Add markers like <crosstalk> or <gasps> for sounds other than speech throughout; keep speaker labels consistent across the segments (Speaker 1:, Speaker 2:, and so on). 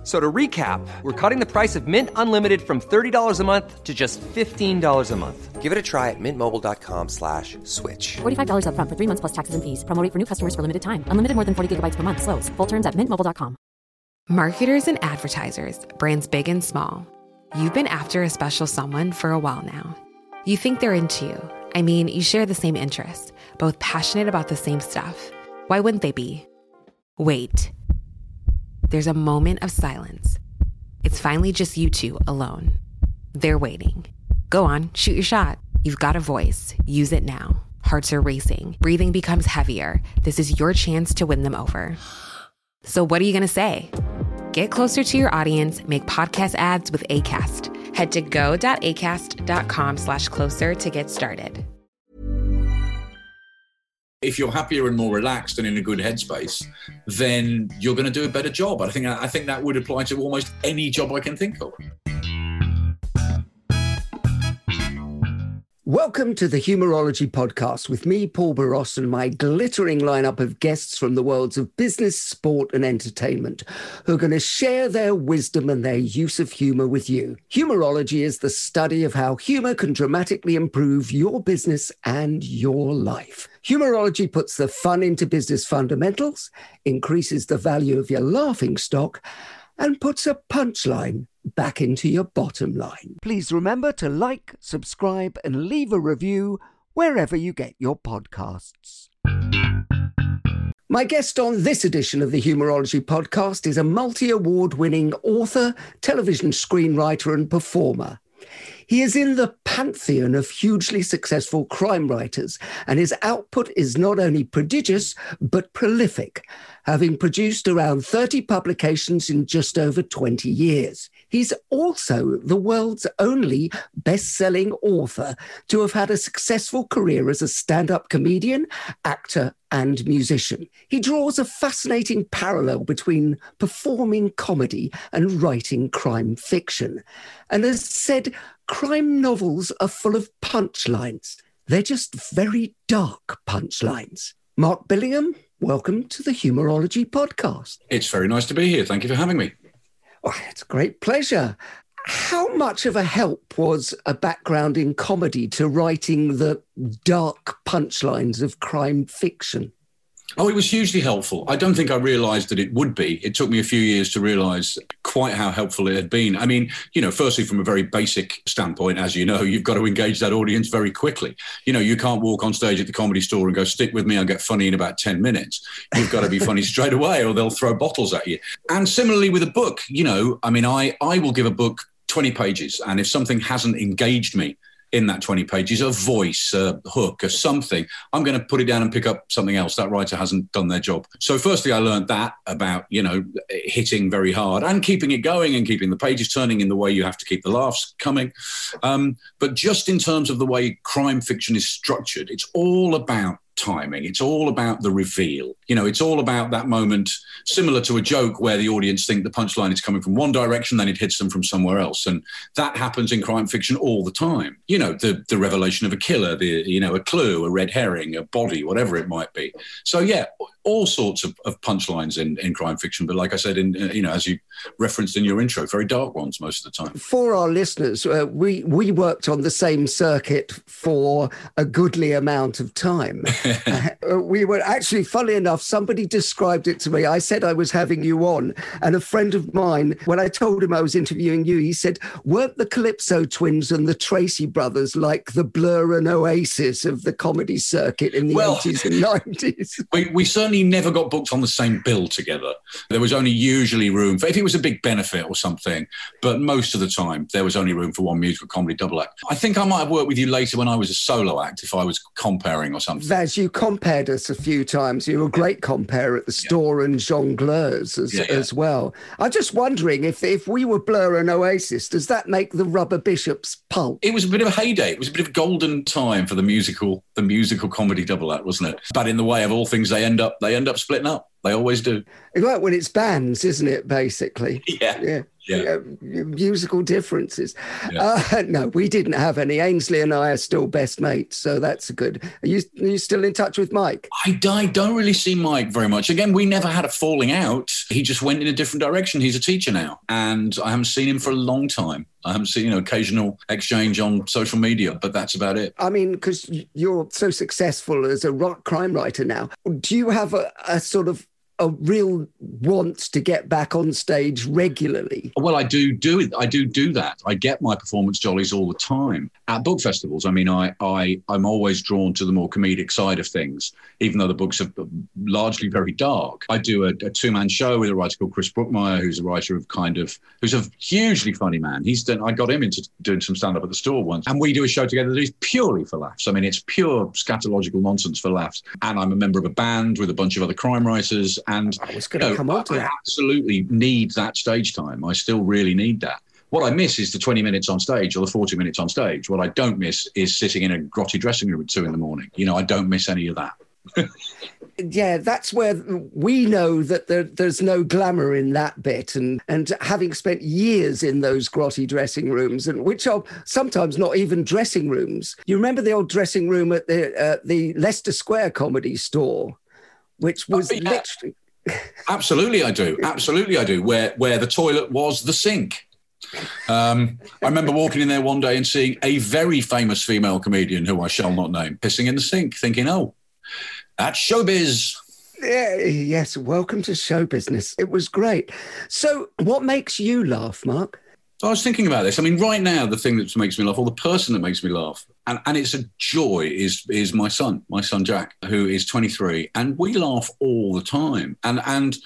Speaker 1: F- So to recap, we're cutting the price of Mint Unlimited from $30 a month to just $15 a month.
Speaker 2: Give it a try at mintmobile.com slash switch.
Speaker 3: $45 upfront for three months plus taxes and fees. Promo rate for new customers for limited time. Unlimited more than 40 gigabytes per month. Slows. Full terms at mintmobile.com.
Speaker 4: Marketers and advertisers, brands big and small. You've been after a special someone for a while now. You think they're into you. I mean, you share the same interests, both passionate about the same stuff. Why wouldn't they be? Wait. There's a moment of silence. It's finally just you two alone. They're waiting. Go on, shoot your shot. You've got a voice. Use it now. Hearts are racing. Breathing becomes heavier. This is your chance to win them over. So, what are you going to say? Get closer to your audience, make podcast ads with ACAST. Head to go.acast.com slash closer to get started.
Speaker 5: If you're happier and more relaxed and in a good headspace, then you're going to do a better job. I think I think that would apply to almost any job I can think of.
Speaker 6: Welcome to the Humourology Podcast with me, Paul Boross, and my glittering lineup of guests from the worlds of business, sport, and entertainment who are going to share their wisdom and their use of humor with you. Humourology is the study of how humor can dramatically improve your business and your life. Humourology puts the fun into business fundamentals, increases the value of your laughing stock, and puts a punchline back into your bottom line. Please remember to like, subscribe, and leave a review wherever you get your podcasts. My guest on this edition of the Humourology podcast is a multi award winning author, television screenwriter, and performer. He is in the pantheon of hugely successful crime writers, and his output is not only prodigious, but prolific, having produced around 30 publications in just over 20 years. He's also the world's only best selling author to have had a successful career as a stand up comedian, actor, and musician. He draws a fascinating parallel between performing comedy and writing crime fiction, and has said crime novels are full of punchlines. They're just very dark punchlines. Mark Billingham, welcome to the Humourology Podcast.
Speaker 5: It's very nice to be here. Thank you for having me.
Speaker 6: Oh, it's a great pleasure. How much of a help was a background in comedy to writing the dark punchlines of crime fiction?
Speaker 5: Oh, it was hugely helpful. I don't think I realized that it would be. It took me a few years to realize quite how helpful it had been. I mean, you know, firstly, from a very basic standpoint, as you know, <laughs> you've got to engage that audience very quickly. You know, you can't walk on stage at the comedy store and go, stick with me, I'll get funny in about 10 minutes. You've got to be funny <laughs> straight away or they'll throw bottles at you. And similarly with a book, you know, I mean, I, I will give a book 20 pages. And if something hasn't engaged me, in that 20 pages, a voice, a hook, a something. I'm going to put it down and pick up something else. That writer hasn't done their job. So, firstly, I learned that about, you know, hitting very hard and keeping it going and keeping the pages turning in the way you have to keep the laughs coming. Um, but just in terms of the way crime fiction is structured, it's all about timing. It's all about the reveal. You know, it's all about that moment, similar to a joke where the audience think the punchline is coming from one direction, then it hits them from somewhere else. And that happens in crime fiction all the time. You know, the, the revelation of a killer, the, you know, a clue, a red herring, a body, whatever it might be. So, yeah, all sorts of, of punchlines in, in crime fiction. But like I said, in, uh, you know, as you referenced in your intro, very dark ones most of the time.
Speaker 6: For our listeners, uh, we, we worked on the same circuit for a goodly amount of time. <laughs> <laughs> uh, we were actually, funny enough, somebody described it to me. I said I was having you on, and a friend of mine, when I told him I was interviewing you, he said, "Weren't the Calypso twins and the Tracy brothers like the Blur and Oasis of the comedy circuit in the
Speaker 5: Well,
Speaker 6: 80s and 90s?" <laughs>
Speaker 5: We, we certainly never got booked on the same bill together. There was only usually room for, if it was a big benefit or something, but most of the time there was only room for one musical comedy double act. I think I might have worked with you later when I was a solo act, if I was comparing or something.
Speaker 6: Vaz, you compared us a few times. You were a great compare at the store and jongleurs as,
Speaker 5: Yeah, yeah.
Speaker 6: as well. I'm just wondering if if we were Blur and Oasis, does that make the Rubber Bishops pulp?
Speaker 5: It was a bit of a heyday. It was a bit of golden time for the musical, the musical comedy double act, wasn't it? But in the way of all things, they end up they end up splitting up. They always do.
Speaker 6: Like when it's bands, isn't it? Basically, <laughs>
Speaker 5: Yeah.
Speaker 6: yeah.
Speaker 5: Yeah.
Speaker 6: Uh, musical differences.
Speaker 5: Yeah.
Speaker 6: Uh, <laughs> no, we didn't have any. Ainsley and I are still best mates, so that's good. Are you, are you still in touch with Mike?
Speaker 5: I, I don't really see Mike very much. Again, we never had a falling out. He just went in a different direction. He's a teacher now, and I haven't seen him for a long time. I haven't seen you know occasional exchange on social media, but that's about it.
Speaker 6: I mean, because you're so successful as a rock crime writer now, do you have a, a sort of a real want to get back on stage regularly?
Speaker 5: Well, I do do it. I do do that. I get my performance jollies all the time at book festivals. I mean, I I I'm always drawn to the more comedic side of things, even though the books are largely very dark. I do a, a two man show with a writer called Chris Brookmyre, who's a writer of kind of who's a hugely funny man. He's done. I got him into doing some stand up at the store once, and we do a show together that is purely for laughs. I mean, it's pure scatological nonsense for laughs. And I'm a member of a band with a bunch of other crime writers, and
Speaker 6: I was going to come on to
Speaker 5: I
Speaker 6: that.
Speaker 5: absolutely need that stage time. I still really need that. What I miss is the 20 minutes on stage or the 40 minutes on stage. What I don't miss is sitting in a grotty dressing room at two in the morning. You know, I don't miss any of that. <laughs>
Speaker 6: Yeah, that's where we know that there, there's no glamour in that bit. And, and having spent years in those grotty dressing rooms, and which are sometimes not even dressing rooms. You remember the old dressing room at the, uh, the Leicester Square comedy store, which was
Speaker 5: Oh, yeah.
Speaker 6: literally.
Speaker 5: Absolutely, I do. <laughs> Absolutely, I do. Where where the toilet was the sink. Um, I remember walking in there one day and seeing a very famous female comedian who I shall not name pissing in the sink, thinking, "Oh, that's showbiz."
Speaker 6: Yeah, yes, welcome to show business. It was great. So, what makes you laugh, Mark?
Speaker 5: So I was thinking about this. I mean, right now, the thing that makes me laugh, or the person that makes me laugh, and, and it's a joy, is is my son, my son Jack, who is 23, and we laugh all the time. And and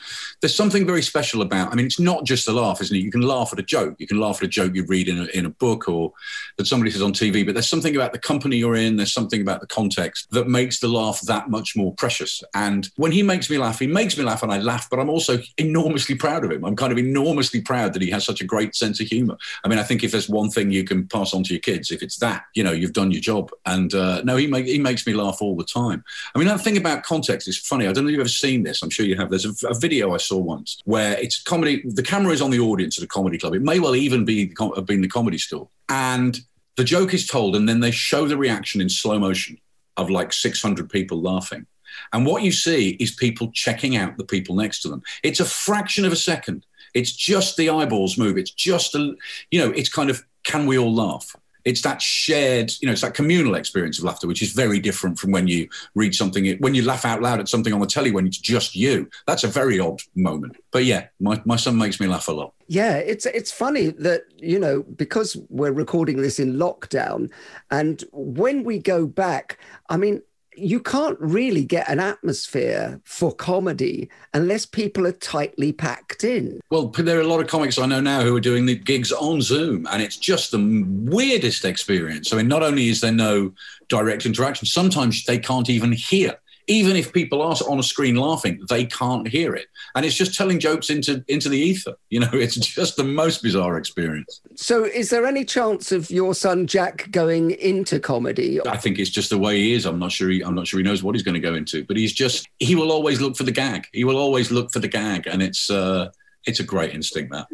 Speaker 5: there's something very special about. I mean, it's not just a laugh, isn't it? You can laugh at a joke. You can laugh at a joke you read in a, in a book or that somebody says on TV. But there's something about the company you're in. There's something about the context that makes the laugh that much more precious. And when he makes me laugh, he makes me laugh, and I laugh. But I'm also enormously proud of him. I'm kind of enormously proud that he has such a great sense of humour. I mean, I think if there's one thing you can pass on to your kids, if it's that, you know, you've done your job. And uh, no, he make, he makes me laugh all the time. I mean, that thing about context is funny. I don't know if you've ever seen this. I'm sure you have. There's a, a video I saw once where it's comedy. The camera is on the audience at a comedy club. It may well even be have been the comedy store, and the joke is told, and then they show the reaction in slow motion of like 600 people laughing. And what you see is people checking out the people next to them. It's a fraction of a second. It's just the eyeballs move. It's just a, you know, it's kind of can we all laugh? It's that shared, you know, it's that communal experience of laughter, which is very different from when you read something, when you laugh out loud at something on the telly when it's just you. That's a very odd moment. But yeah, my, my son makes me laugh a lot.
Speaker 6: Yeah, it's it's funny that you know because we're recording this in lockdown, and when we go back, I mean, you can't really get an atmosphere for comedy unless people are tightly packed in.
Speaker 5: Well, there are a lot of comics I know now who are doing the gigs on Zoom, and it's just the weirdest experience. I mean, not only is there no direct interaction, sometimes they can't even hear. Even if people are on a screen laughing, they can't hear it, and it's just telling jokes into into the ether. You know, <laughs> it's just the most bizarre experience.
Speaker 6: So, is there any chance of your son Jack going into comedy?
Speaker 5: I think it's just the way he is. I'm not sure. He, I'm not sure he knows what he's going to go into, but he's just he will always look for the gag. He will always look for the gag, and it's uh, it's a great instinct that.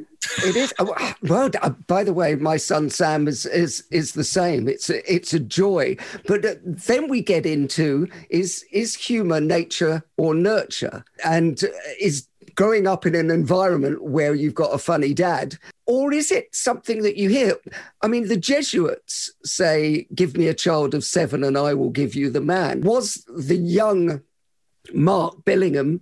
Speaker 6: It is. Oh, Well, uh, by the way, my son Sam is is is the same. It's a, it's a joy. But uh, then we get into is is humor nature or nurture, and uh, is growing up in an environment where you've got a funny dad, or is it something that you hear? I mean, the Jesuits say, "Give me a child of seven, and I will give you the man." Was the young Mark Billingham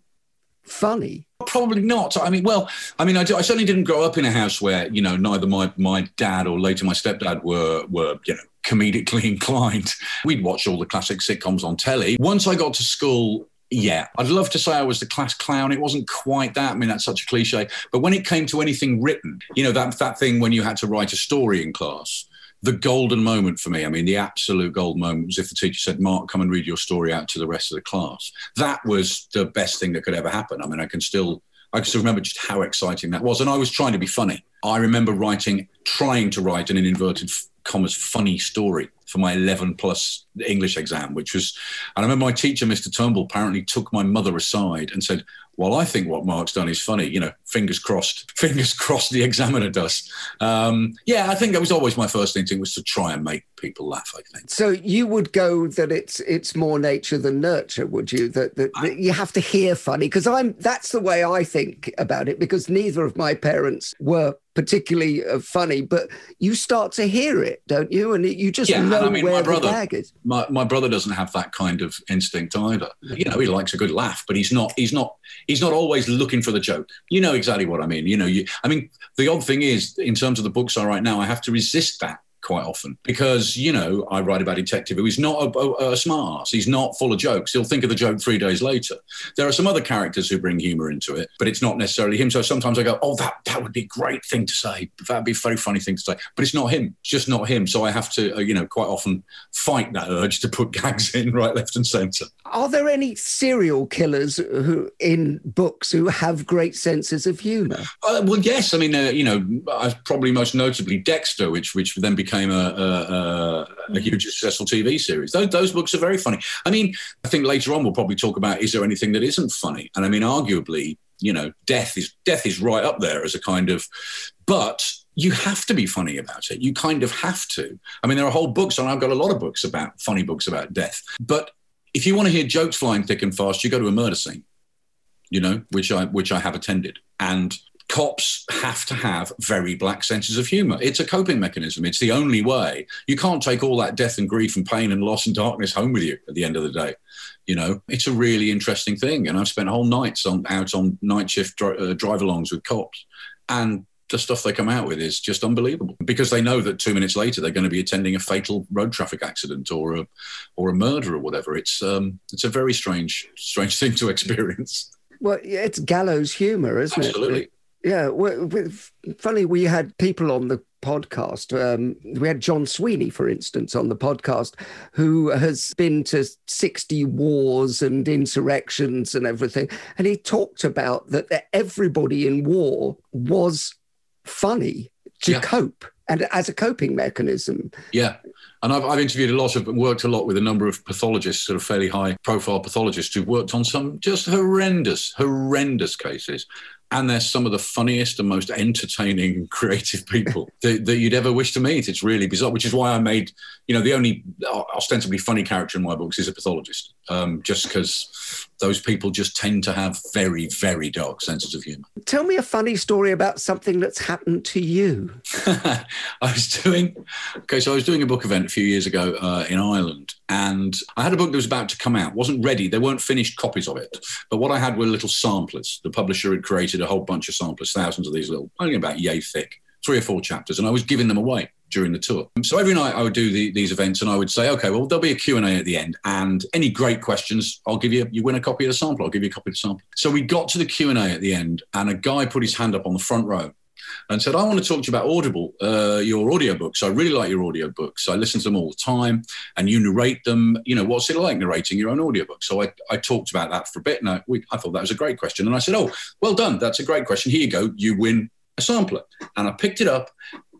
Speaker 6: funny?
Speaker 5: Probably not. I mean, well, I mean, I, do, I certainly didn't grow up in a house where you know neither my my dad or later my stepdad were were you know comedically <laughs> inclined. We'd watch all the classic sitcoms on telly. Once I got to school. Yeah, I'd love to say I was the class clown. It wasn't quite that. I mean, that's such a cliche. But when it came to anything written, you know, that that thing when you had to write a story in class, the golden moment for me, I mean, the absolute golden moment was if the teacher said, Mark, come and read your story out to the rest of the class. That was the best thing that could ever happen. I mean, I can still. I can still remember just how exciting that was. And I was trying to be funny. I remember writing, trying to write an inverted commas funny story for my 11 plus English exam, which was, and I remember my teacher, Mr. Turnbull, apparently took my mother aside and said, well, I think what Mark's done is funny. You know, fingers crossed. <laughs> Fingers crossed the examiner does. Um, yeah, I think that was always my first instinct was to try and make people laugh. I think.
Speaker 6: So you would go that it's it's more nature than nurture, would you? That that, I, that you have to hear funny because I'm that's the way I think about it because neither of my parents were particularly uh, funny, but you start to hear it, don't you? And you just yeah, know I mean, where brother, the bag is.
Speaker 5: My, my brother doesn't have that kind of instinct either. You know, he likes a good laugh, but he's not. He's not. He's not always looking for the joke. You know exactly what I mean. You know, you. I mean, the odd thing is, in terms of the books I write now, I have to resist that quite often because you know I write about a detective who is not a, a, a smart ass. He's not full of jokes. He'll think of the joke three days later. There are some other characters who bring humour into it, but it's not necessarily him. So sometimes I go, "Oh, that that would be a great thing to say. That'd be a very funny thing to say." But it's not him. It's just not him. So I have to, uh, you know, quite often fight that urge to put <laughs> gags in right, left, and centre.
Speaker 6: Are there any serial killers who in books who have great senses of humour?
Speaker 5: Uh, well, yes. I mean, uh, you know, probably most notably Dexter, which which then became became a, a, a, huge successful TV series. Those, those books are very funny. I mean, I think later on we'll probably talk about is there anything that isn't funny? And I mean, arguably, you know, death is death is right up there as a kind of, but you have to be funny about it. You kind of have to. I mean, there are whole books, and I've got a lot of books about funny books about death. But if you want to hear jokes flying thick and fast, you go to a murder scene, you know, which I which I have attended, and cops have to have very black senses of humor. It's a coping mechanism. It's the only way. You can't take all that death and grief and pain and loss and darkness home with you at the end of the day. You know, it's a really interesting thing. And I've spent whole nights on out on night shift dri- uh, drive-alongs with cops, and the stuff they come out with is just unbelievable because they know that two minutes later they're going to be attending a fatal road traffic accident or a or a murder or whatever. It's um, it's a very strange strange <laughs> thing to experience.
Speaker 6: Well, it's gallows humor, isn't it?
Speaker 5: Absolutely.
Speaker 6: it? Yeah, well, funny, we had people on the podcast. Um, we had John Sweeney, for instance, on the podcast, who has been to 60 wars and insurrections and everything. And he talked about that everybody in war was funny to yeah. cope and as a coping mechanism.
Speaker 5: Yeah. And I've, I've interviewed a lot of, worked a lot with a number of pathologists, sort of fairly high profile pathologists who've worked on some just horrendous, horrendous cases and they're some of the funniest and most entertaining creative people <laughs> that, that, you'd ever wish to meet. It's really bizarre, which is why I made, you know, the only ostensibly funny character in my books is a pathologist, um, just because those people just tend to have very, very dark senses of humor.
Speaker 6: Tell me a funny story about something that's happened to you. <laughs>
Speaker 5: I was doing, okay, so I was doing a book event a few years ago uh, in Ireland, and I had a book that was about to come out, wasn't ready. There weren't finished copies of it, but what I had were little samplers. The publisher had created a whole bunch of samplers, thousands of these little, only about yay thick, three or four chapters, and I was giving them away during the tour. So every night I would do the, these events and I would say, okay, well, there'll be a Q&A at the end and any great questions, I'll give you, you win a copy of the sample. I'll give you a copy of the sample. So we got to the Q&A at the end and a guy put his hand up on the front row and said, I want to talk to you about Audible, uh, your audiobooks. I really like your audiobooks. I listen to them all the time and you narrate them. You know, what's it like narrating your own audiobook? So I, I talked about that for a bit and I, we, I thought that was a great question. And I said, oh, well done. That's a great question. Here you go. You win a sampler. And I picked it up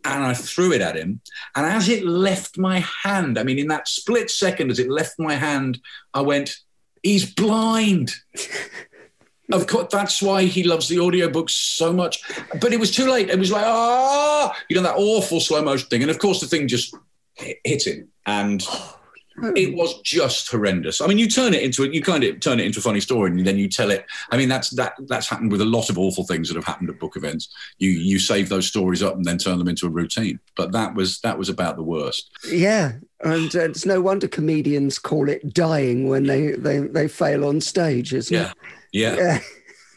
Speaker 5: and I threw it at him. And as it left my hand, I mean, in that split second, as it left my hand, I went, he's blind. <laughs> of course, that's why he loves the audiobooks so much. But it was too late. It was like, ah, you know, that awful slow motion thing. And of course, the thing just hit him. And it was just horrendous. I mean, you turn it into it, you kind of turn it into a funny story, and then you tell it. I mean, that's that that's happened with a lot of awful things that have happened at book events. You you save those stories up and then turn them into a routine. But that was that was about the worst.
Speaker 6: Yeah, and uh, it's no wonder comedians call it dying when they they they fail on stage, isn't
Speaker 5: yeah.
Speaker 6: it?
Speaker 5: Yeah,
Speaker 6: yeah.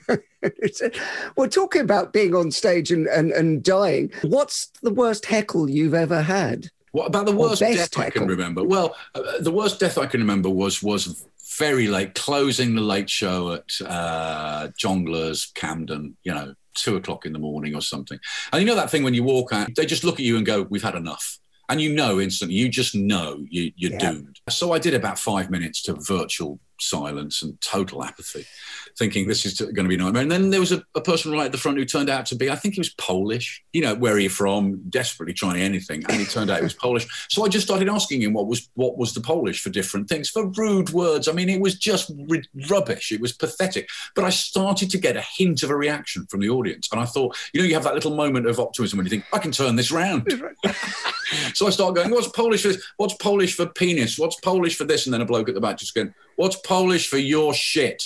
Speaker 6: <laughs> We're talking about being on stage and, and, and dying. What's the worst heckle you've ever had?
Speaker 5: What about the worst death tackle? I can remember? Well, uh, the worst death I can remember was was very late, closing the late show at uh, Jongleurs, Camden. You know, two o'clock in the morning or something. And you know that thing when you walk out, they just look at you and go, "We've had enough." and you know instantly, you just know you, you're
Speaker 6: Yeah.
Speaker 5: doomed. So I did about five minutes to virtual silence and total apathy, thinking this is going to be a nightmare. And then there was a, a person right at the front who turned out to be, I think he was Polish. You know, where are you from? Desperately trying anything, and he turned out he was Polish. So I just started asking him what was what was the Polish for different things, for rude words. I mean, it was just ri- rubbish. It was pathetic. But I started to get a hint of a reaction from the audience, and I thought, you know, you have that little moment of optimism when you think, I can turn this round. <laughs> <laughs> So I start going, what's Polish for this? What's Polish for penis? What's Polish for this? And then a bloke at the back just going, what's Polish for your shit?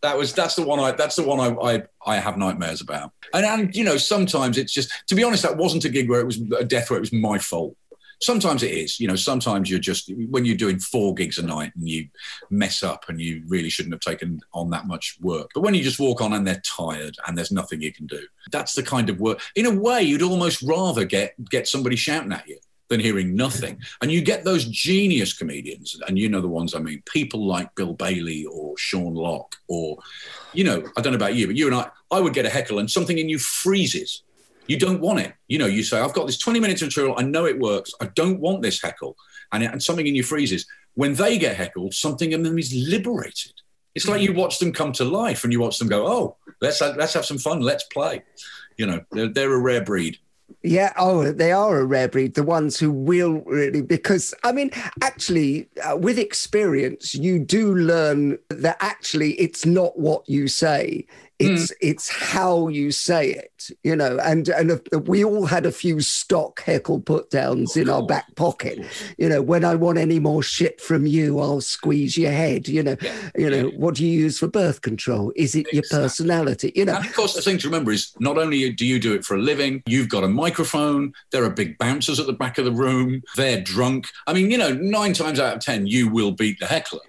Speaker 5: That was that's the one I that's the one I, I I have nightmares about. And and you know sometimes it's just to be honest that wasn't a gig where it was a death where it was my fault. Sometimes it is, you know. Sometimes you're just when you're doing four gigs a night and you mess up and you really shouldn't have taken on that much work. But when you just walk on and they're tired and there's nothing you can do, that's the kind of work. In a way, you'd almost rather get get somebody shouting at you than hearing nothing. And you get those genius comedians, and you know the ones I mean, people like Bill Bailey or Sean Lock, or, you know, I don't know about you, but you and I, I would get a heckle and something in you freezes. You don't want it. You know, you say, I've got this 20 minutes of material. I know it works. I don't want this heckle. And, it, and something in you freezes. When they get heckled, something in them is liberated. It's like you mm-hmm. watch them come to life and you watch them go, oh, let's, let's have some fun. Let's play. You know, they're, they're a rare breed.
Speaker 6: Yeah, oh, they are a rare breed, the ones who will really, because I mean, actually, uh, with experience, you do learn that actually it's not what you say. Hmm. It's it's how you say it, you know, and and we all had a few stock heckle put downs in our back pocket, you know. When I want any more shit from you, I'll squeeze your head, you know. You know, what do you use for birth control? Is it your personality? You know,
Speaker 5: And of course, the thing to remember is not only do you do it for a living, you've got a microphone. There are big bouncers at the back of the room. They're drunk. I mean, you know, nine times out of ten, you will beat the heckler.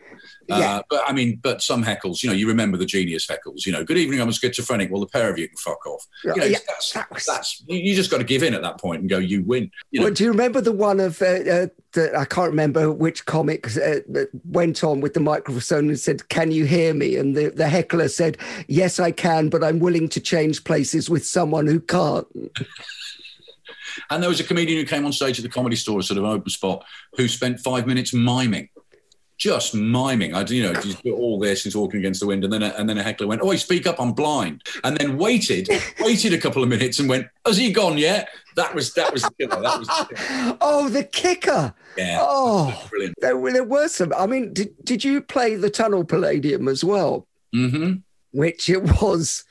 Speaker 5: Uh,
Speaker 6: Yeah.
Speaker 5: but I mean, but some heckles, you know, you remember the genius heckles. You know, good evening, I'm a schizophrenic. Well, the pair of you can fuck off. You know,
Speaker 6: Yeah,
Speaker 5: that's,
Speaker 6: that was-
Speaker 5: that's you, you just got to give in at that point and go, you win. You know,
Speaker 6: Well, do you remember the one of uh, uh, the, I can't remember which comic uh, went on with the microphone and said, "Can you hear me?" And the, the heckler said, "Yes, I can, but I'm willing to change places with someone who can't."
Speaker 5: And there was a comedian who came on stage at the comedy store, sort of open spot, who spent five minutes miming, just miming. I, do, you know, just do all this, he's walking against the wind, and then a, and then a heckler went, "Oh, speak up, I'm blind," and then waited, <laughs> waited a couple of minutes, and went, "Has he gone yet?" That was that was killer. That was <laughs>
Speaker 6: Oh, the kicker!
Speaker 5: yeah,
Speaker 6: Oh,
Speaker 5: brilliant.
Speaker 6: there, were- there were some. I mean, did did you play the Tunnel Palladium as well?
Speaker 5: hmm
Speaker 6: which it was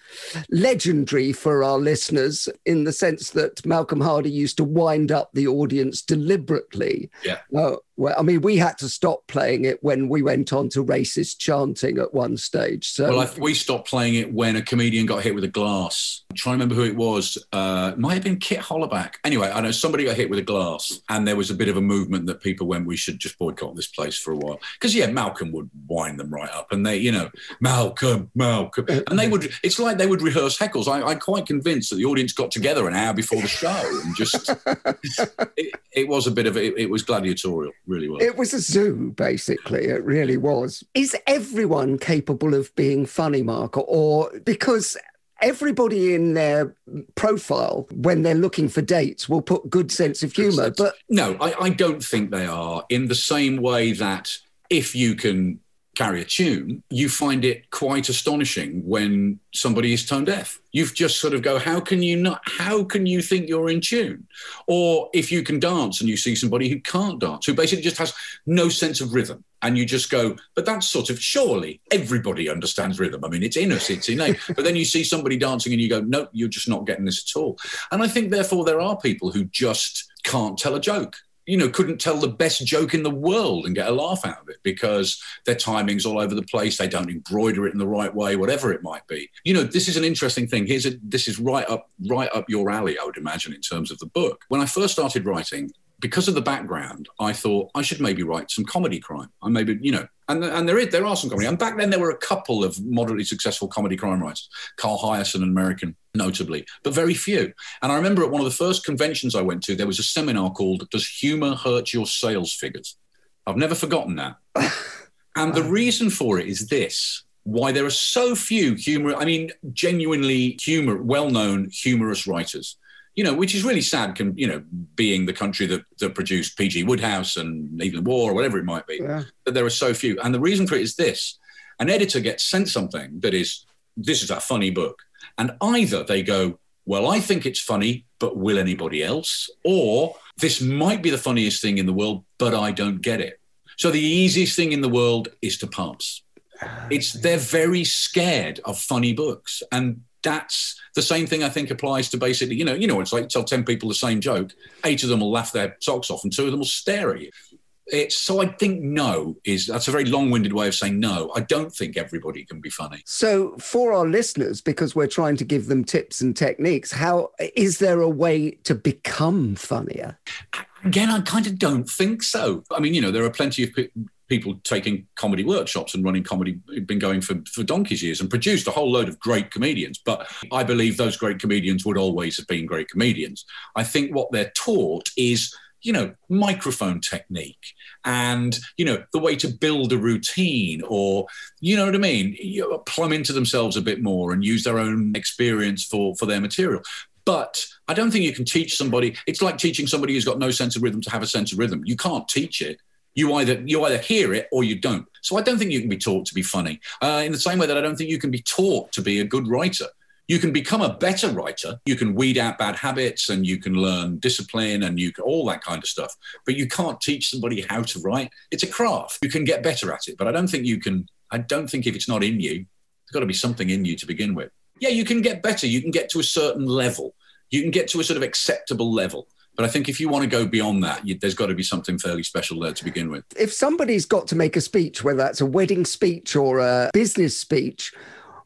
Speaker 6: legendary for our listeners in the sense that Malcolm Hardee used to wind up the audience deliberately.
Speaker 5: Yeah.
Speaker 6: Uh, well, I mean, we had to stop playing it when we went on to racist chanting at one stage. So,
Speaker 5: Well, I, we stopped playing it when a comedian got hit with a glass. I'm trying to remember who it was. Uh, it might have been Kit Hollerbach. Anyway, I know somebody got hit with a glass, and there was a bit of a movement that people went, "We should just boycott this place for a while." Because yeah, Malcolm would wind them right up, and they, you know, Malcolm, Malcolm, and they would. It's like they would rehearse heckles. I, I'm quite convinced that the audience got together an hour before the show and just. <laughs> it, it was a bit of it, it was gladiatorial, really was.
Speaker 6: it was a zoo, basically. It really was. Is everyone capable of being funny, Mark? Or because everybody in their profile, when they're looking for dates, will put good sense of humor. But
Speaker 5: No, I, I don't think they are in the same way that if you can carry a tune, you find it quite astonishing when somebody is tone deaf. You've just sort of go, how can you not? How can you think you're in tune? Or if you can dance and you see somebody who can't dance, who basically just has no sense of rhythm, and you just go, but that's sort of surely everybody understands rhythm. I mean, it's in us, it's innate. <laughs> but then you see somebody dancing and you go, no, you're just not getting this at all. And I think therefore there are people who just can't tell a joke you know, couldn't tell the best joke in the world and get a laugh out of it because their timing's all over the place. They don't embroider it in the right way, whatever it might be. You know, this is an interesting thing. Here's a, this is right up, right up your alley, I would imagine, in terms of the book. When I first started writing, because of the background, I thought I should maybe write some comedy crime. I maybe, you know, and and there is there are some comedy. And back then there were a couple of moderately successful comedy crime writers, Carl Hiaasen, an American, notably, but very few. And I remember at one of the first conventions I went to, there was a seminar called "Does Humor Hurt Your Sales Figures?" I've never forgotten that. <laughs> and the reason for it is this: why there are so few humor. I mean, genuinely humor, well-known humorous writers you know, which is really sad. Can you know, being the country that, that produced P.G. Wodehouse and Evelyn Waugh or whatever it might be,
Speaker 6: Yeah.
Speaker 5: that there are so few. And the reason for it is this: an editor gets sent something that is, this is a funny book, and either they go, well, I think it's funny, but will anybody else? Or this might be the funniest thing in the world, but I don't get it. So the easiest thing in the world is to pass. Ah, it's they're very scared of funny books, and that's the same thing I think applies to basically, you know, you know, it's like tell ten people the same joke, eight of them will laugh their socks off, and two of them will stare at you. It's so I think no is that's a very long-winded way of saying no. I don't think everybody can be funny.
Speaker 6: So, for our listeners, because we're trying to give them tips and techniques, how is there a way to become funnier?
Speaker 5: Again, I kind of don't think so. I mean, you know, there are plenty of people taking comedy workshops and running comedy, been going for, for donkey's years and produced a whole load of great comedians. But I believe those great comedians would always have been great comedians. I think what they're taught is, you know, microphone technique and, you know, the way to build a routine or, you know what I mean, you plumb into themselves a bit more and use their own experience for, for their material. But I don't think you can teach somebody. It's like teaching somebody who's got no sense of rhythm to have a sense of rhythm. You can't teach it. You either you either hear it or you don't. So I don't think you can be taught to be funny. Uh, in the same way that I don't think you can be taught to be a good writer. You can become a better writer. You can weed out bad habits and you can learn discipline and you can, all that kind of stuff. But you can't teach somebody how to write. It's a craft. You can get better at it, but I don't think you can. I don't think if it's not in you, there's got to be something in you to begin with. Yeah, you can get better. You can get to a certain level. You can get to a sort of acceptable level. But I think if you want to go beyond that, you, there's got to be something fairly special there to begin with.
Speaker 6: If somebody's got to make a speech, whether that's a wedding speech or a business speech,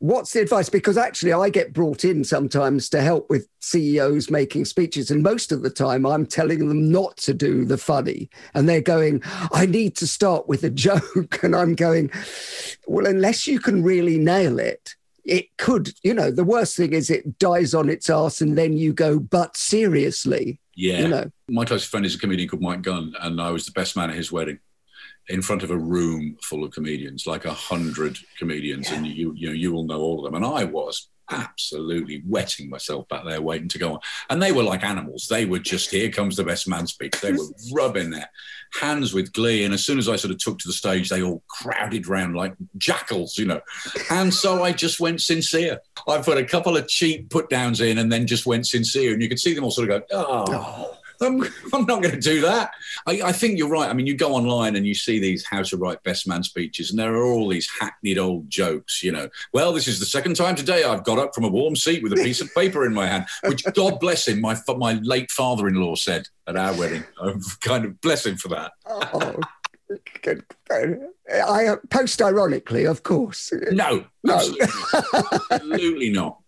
Speaker 6: what's the advice? Because actually, I get brought in sometimes to help with CEOs making speeches. And most of the time, I'm telling them not to do the funny. And they're going, I need to start with a <laughs> joke. And I'm going, well, unless you can really nail it, it could, you know, the worst thing is it dies on its ass and then you go, but seriously,
Speaker 5: Yeah.
Speaker 6: you know.
Speaker 5: My closest friend is a comedian called Mike Gunn, and I was the best man at his wedding in front of a room full of comedians, like a hundred comedians, and you you know you will know all of them. And I was absolutely wetting myself back there waiting to go on. And they were like animals. They were just here comes the best man speech. They were <laughs> rubbing their hands with glee. And as soon as I sort of took to the stage, they all crowded round like jackals, you know. And so I just went sincere. I put a couple of cheap put downs in and then just went sincere. And you could see them all sort of go, oh. oh I'm, <laughs> I'm not going to do that. I, I think you're right. I mean, you go online and you see these how to write best man speeches, and there are all these hackneyed old jokes. You know, well, this is the second time today I've got up from a warm seat with a piece of paper in my hand, which God bless him, my my late father-in-law said at our wedding. <laughs> I'm kind of bless him for that.
Speaker 6: Oh, good. I post ironically, of course.
Speaker 5: No,
Speaker 6: No.
Speaker 5: absolutely, absolutely not.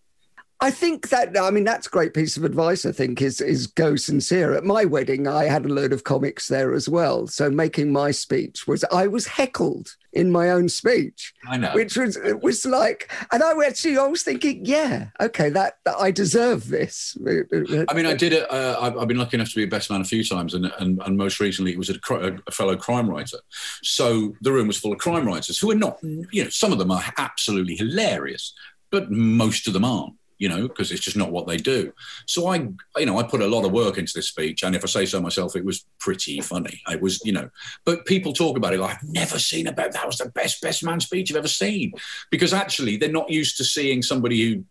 Speaker 6: I think that I mean that's a great piece of advice. I think is is go sincere. At my wedding, I had a load of comics there as well. So making my speech was I was heckled in my own speech,
Speaker 5: I know.
Speaker 6: which was it was like, and I went, actually I was thinking, yeah, okay, that, that I deserve this.
Speaker 5: I mean, I did it. Uh, I've, I've been lucky enough to be a best man a few times, and and, and most recently it was a, a fellow crime writer. So the room was full of crime writers who are not, you know, some of them are absolutely hilarious, but most of them aren't. You know, because it's just not what they do. So I, you know, I put a lot of work into this speech, and if I say so myself, it was pretty funny. It was, you know, but people talk about it like I've never seen about that was the best best man speech you've ever seen, because actually they're not used to seeing somebody who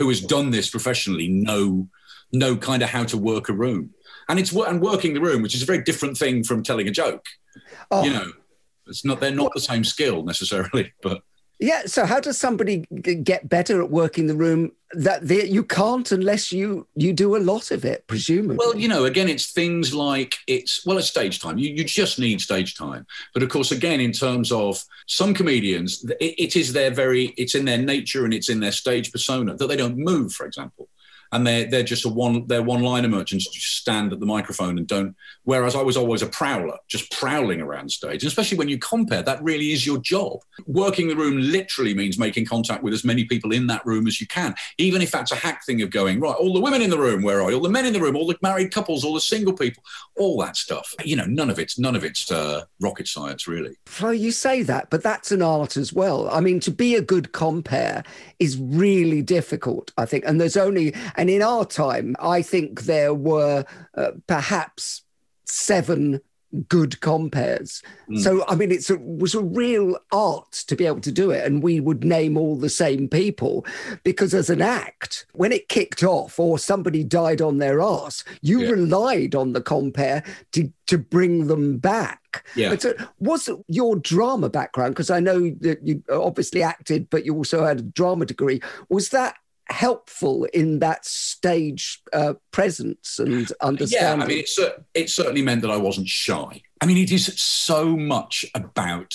Speaker 5: who has done this professionally know know kind of how to work a room. And it's and working the room, which is a very different thing from telling a joke.
Speaker 6: Oh.
Speaker 5: You know, it's not they're not the same skill necessarily, <laughs> but
Speaker 6: Yeah. So how does somebody g- get better at working the room? That they, you can't unless you you do a lot of it, presumably.
Speaker 5: Well, you know, again, it's things like it's well, it's stage time. You, you just need stage time. But of course, again, in terms of some comedians, it, it is their very, it's in their nature and it's in their stage persona that they don't move, for example. And they're they're just a one they're one liner merchants just stand at the microphone and don't. Whereas I was always a prowler, just prowling around stage. And especially when you compare, that really is your job. Working the room literally means making contact with as many people in that room as you can, even if that's a hack thing of going right. All the women in the room, where are you? All the men in the room, all the married couples, all the single people, all that stuff. You know, none of it's none of it's uh, rocket science, really.
Speaker 6: Well, you say that, but that's an art as well. I mean, to be a good compare is really difficult, I think. And there's only, And in our time, I think there were uh, perhaps seven good compares. Mm. So, I mean, it was a real art to be able to do it. And we would name all the same people because as an act, when it kicked off or somebody died on their ass, you yeah. relied on the compare to, to bring them back.
Speaker 5: Yeah.
Speaker 6: But so was your drama background, because I know that you obviously acted, but you also had a drama degree, was that helpful in that stage uh, presence and understanding.
Speaker 5: Yeah, I mean, it's, uh, it certainly meant that I wasn't shy. I mean, it is so much about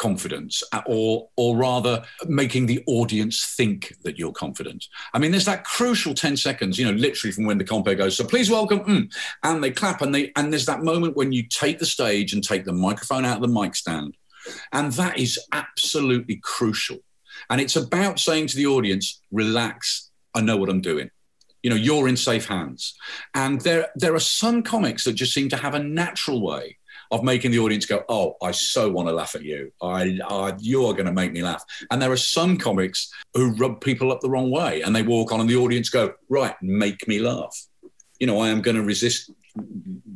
Speaker 5: confidence uh, or or rather making the audience think that you're confident i mean there's that crucial 10 seconds you know literally from when the compare goes so please welcome mm, and they clap and they and there's that moment when you take the stage and take the microphone out of the mic stand and that is absolutely crucial and it's about saying to the audience, relax, I know what I'm doing. You know, you're in safe hands. And there, there are some comics that just seem to have a natural way of making the audience go, "Oh, I so want to laugh at you. I, I you're going to make me laugh." And there are some comics who rub people up the wrong way, and they walk on, and the audience go, "Right, make me laugh." You know, I am going to resist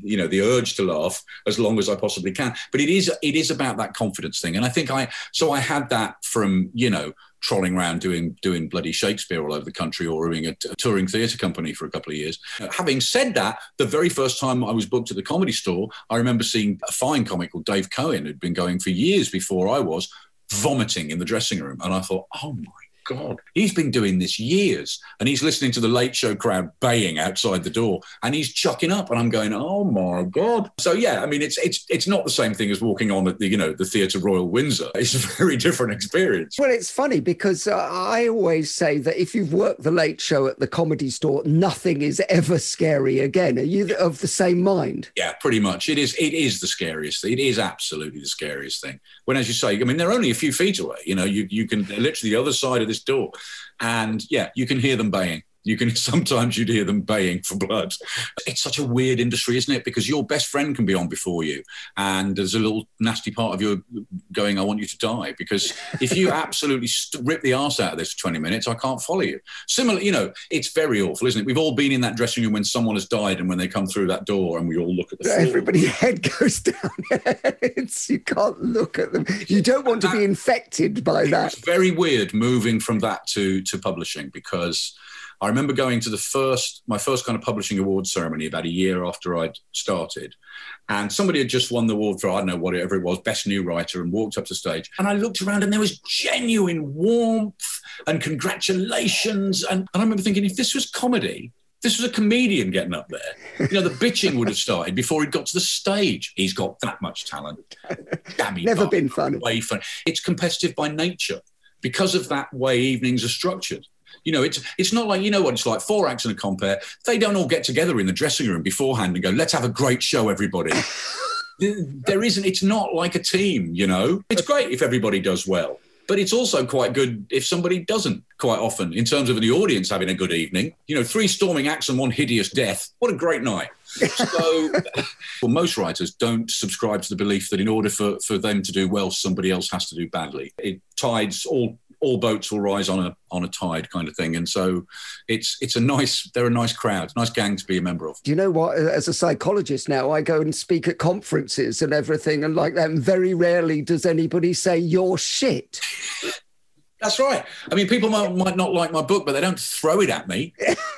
Speaker 5: you know the urge to laugh as long as I possibly can. But it is it is about that confidence thing, and I think I so I had that from you know trolling around doing doing bloody Shakespeare all over the country or doing a, t- a touring theatre company for a couple of years. Uh, having said that, the very first time I was booked at the comedy store, I remember seeing a fine comic called Dave Cohen who'd been going for years before I was vomiting in the dressing room, and I thought, oh my God, he's been doing this years and he's listening to the late show crowd baying outside the door and he's chucking up. And I'm going, oh my God. So, yeah, I mean, it's it's it's not the same thing as walking on at the, you know, the Theatre Royal Windsor. <laughs> It's a very different experience.
Speaker 6: Well, it's funny because uh, I always say that if you've worked the late show at the comedy store, nothing is ever scary again. Are you of the same mind?
Speaker 5: Yeah, pretty much. It is. It is the scariest thing. It is absolutely the scariest thing. When, as you say, I mean, they're only a few feet away. You know, you, you can literally the other side of this door. And yeah, you can hear them baying. You can <laughs> sometimes you'd hear them baying for blood. It's such a weird industry, isn't it? Because your best friend can be on before you, and there's a little nasty part of you going, "I want you to die." Because if you <laughs> absolutely st- rip the arse out of this for 20 minutes, I can't follow you. Similar, you know, it's very awful, isn't it? We've all been in that dressing room when someone has died, and when they come through that door, and we all look at the floor.
Speaker 6: Everybody's head goes <laughs> down. it's you can't look at them. You don't want that, to be infected by that.
Speaker 5: It's very weird moving from that to to publishing because I remember going to the first, my first kind of publishing award ceremony about a year after I'd started. And somebody had just won the award for, I don't know, whatever it was, Best New Writer, and walked up to stage. And I looked around and there was genuine warmth and congratulations. And, and I remember thinking, if this was comedy, this was a comedian getting up there. You know, the bitching would have started before he'd got to the stage. He's got that much talent.
Speaker 6: Damn Never been funny.
Speaker 5: Way fun. It's competitive by nature because of that way evenings are structured. You know, it's it's not like you know what it's like. Four acts and a compare. They don't all get together in the dressing room beforehand and go, "Let's have a great show, everybody." <laughs> there isn't. It's not like a team. You know, it's great if everybody does well, but it's also quite good if somebody doesn't. Quite often, in terms of the audience having a good evening. You know, three storming acts and one hideous death. What a great night. so <laughs> well, most writers don't subscribe to the belief that in order for, for them to do well somebody else has to do badly it tides all all boats will rise on a on a tide kind of thing. And so it's it's a nice they're a nice crowd, nice gang to be a member of.
Speaker 6: Do you know what? As a psychologist now, I go and speak at conferences and everything and like that. And very rarely does anybody say you're shit. <laughs>
Speaker 5: That's right. I mean, people might, might not like my book, but they don't throw it at me.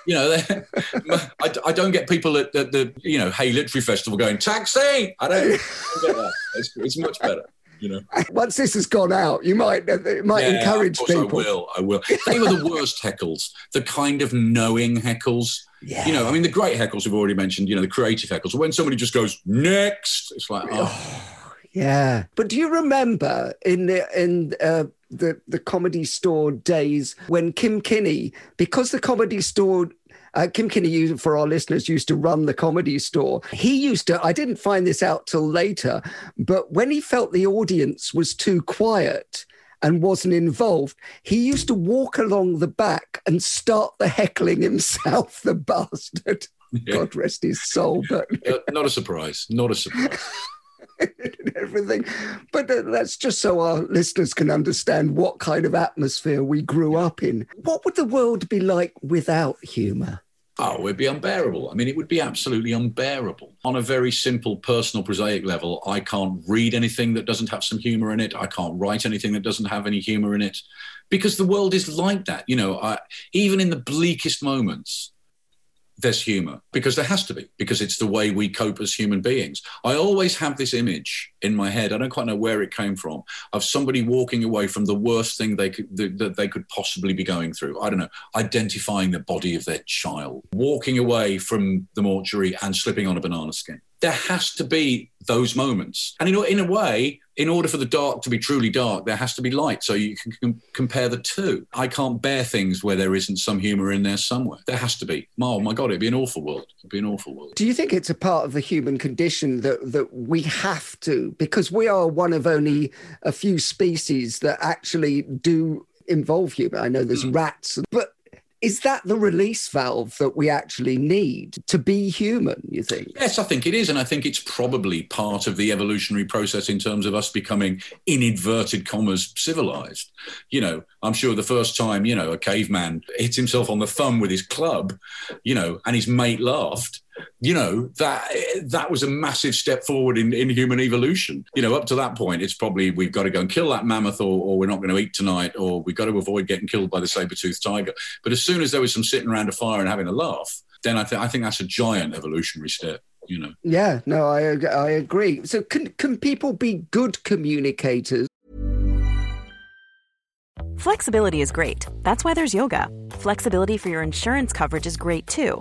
Speaker 5: You know, <laughs> I, I don't get people at the, the, you know, Hay Literary Festival going, taxi. I don't, I don't get that. It's, it's much better you know. <laughs>
Speaker 6: Once this has gone out, you might it might yeah, encourage people.
Speaker 5: I will. I will. They were the <laughs> worst heckles, the kind of knowing heckles. Yeah. You know, I mean, the great heckles we've already mentioned. You know, the creative heckles. When somebody just goes next, it's like, oh. <sighs>
Speaker 6: Yeah, but do you remember in the in uh, the the comedy store days when Kim Kinnie, because the comedy store uh, Kim Kinnie, for our listeners, used to run the comedy store. He used to, I didn't find this out till later, but when he felt the audience was too quiet, and wasn't involved, he used to walk along the back and start the heckling himself, <laughs> the bastard. Yeah. God rest his soul. But <laughs>
Speaker 5: uh, not a surprise. Not a surprise. <laughs>
Speaker 6: everything. But uh, that's just so our listeners can understand what kind of atmosphere we grew up in. What would the world be like without humor?
Speaker 5: Oh, it'd be unbearable. I mean, it would be absolutely unbearable. On a very simple, personal, prosaic level, I can't read anything that doesn't have some humor in it. I can't write anything that doesn't have any humor in it because the world is like that. You know, I, even in the bleakest moments, there's humor because there has to be because it's the way we cope as human beings i always have this image in my head i don't quite know where it came from of somebody walking away from the worst thing they could that they could possibly be going through i don't know identifying the body of their child walking away from the mortuary and slipping on a banana skin there has to be those moments. And in, in a way, in order for the dark to be truly dark, there has to be light. So you can com- compare the two. I can't bear things where there isn't some humor in there somewhere. There has to be. Oh my God, it'd be an awful world. It'd be an awful world.
Speaker 6: Do you think it's a part of the human condition that, that we have to, because we are one of only a few species that actually do involve humor? I know there's mm. rats, but is that the release valve that we actually need to be human, you think?
Speaker 5: Yes, I think it is. And I think it's probably part of the evolutionary process in terms of us becoming, in inverted commas, civilized. You know, I'm sure the first time, you know, a caveman hits himself on the thumb with his club, you know, and his mate laughed you know that that was a massive step forward in, in human evolution. You know up to that point it's probably we've got to go and kill that mammoth or, or we're not going to eat tonight or we've got to avoid getting killed by the saber-toothed tiger. But as soon as there was some sitting around a fire and having a laugh then i, th- I think that's a giant evolutionary step you know.
Speaker 6: Yeah no i i agree. So can can people be good communicators?
Speaker 7: Flexibility is great. That's why there's yoga. Flexibility for your insurance coverage is great too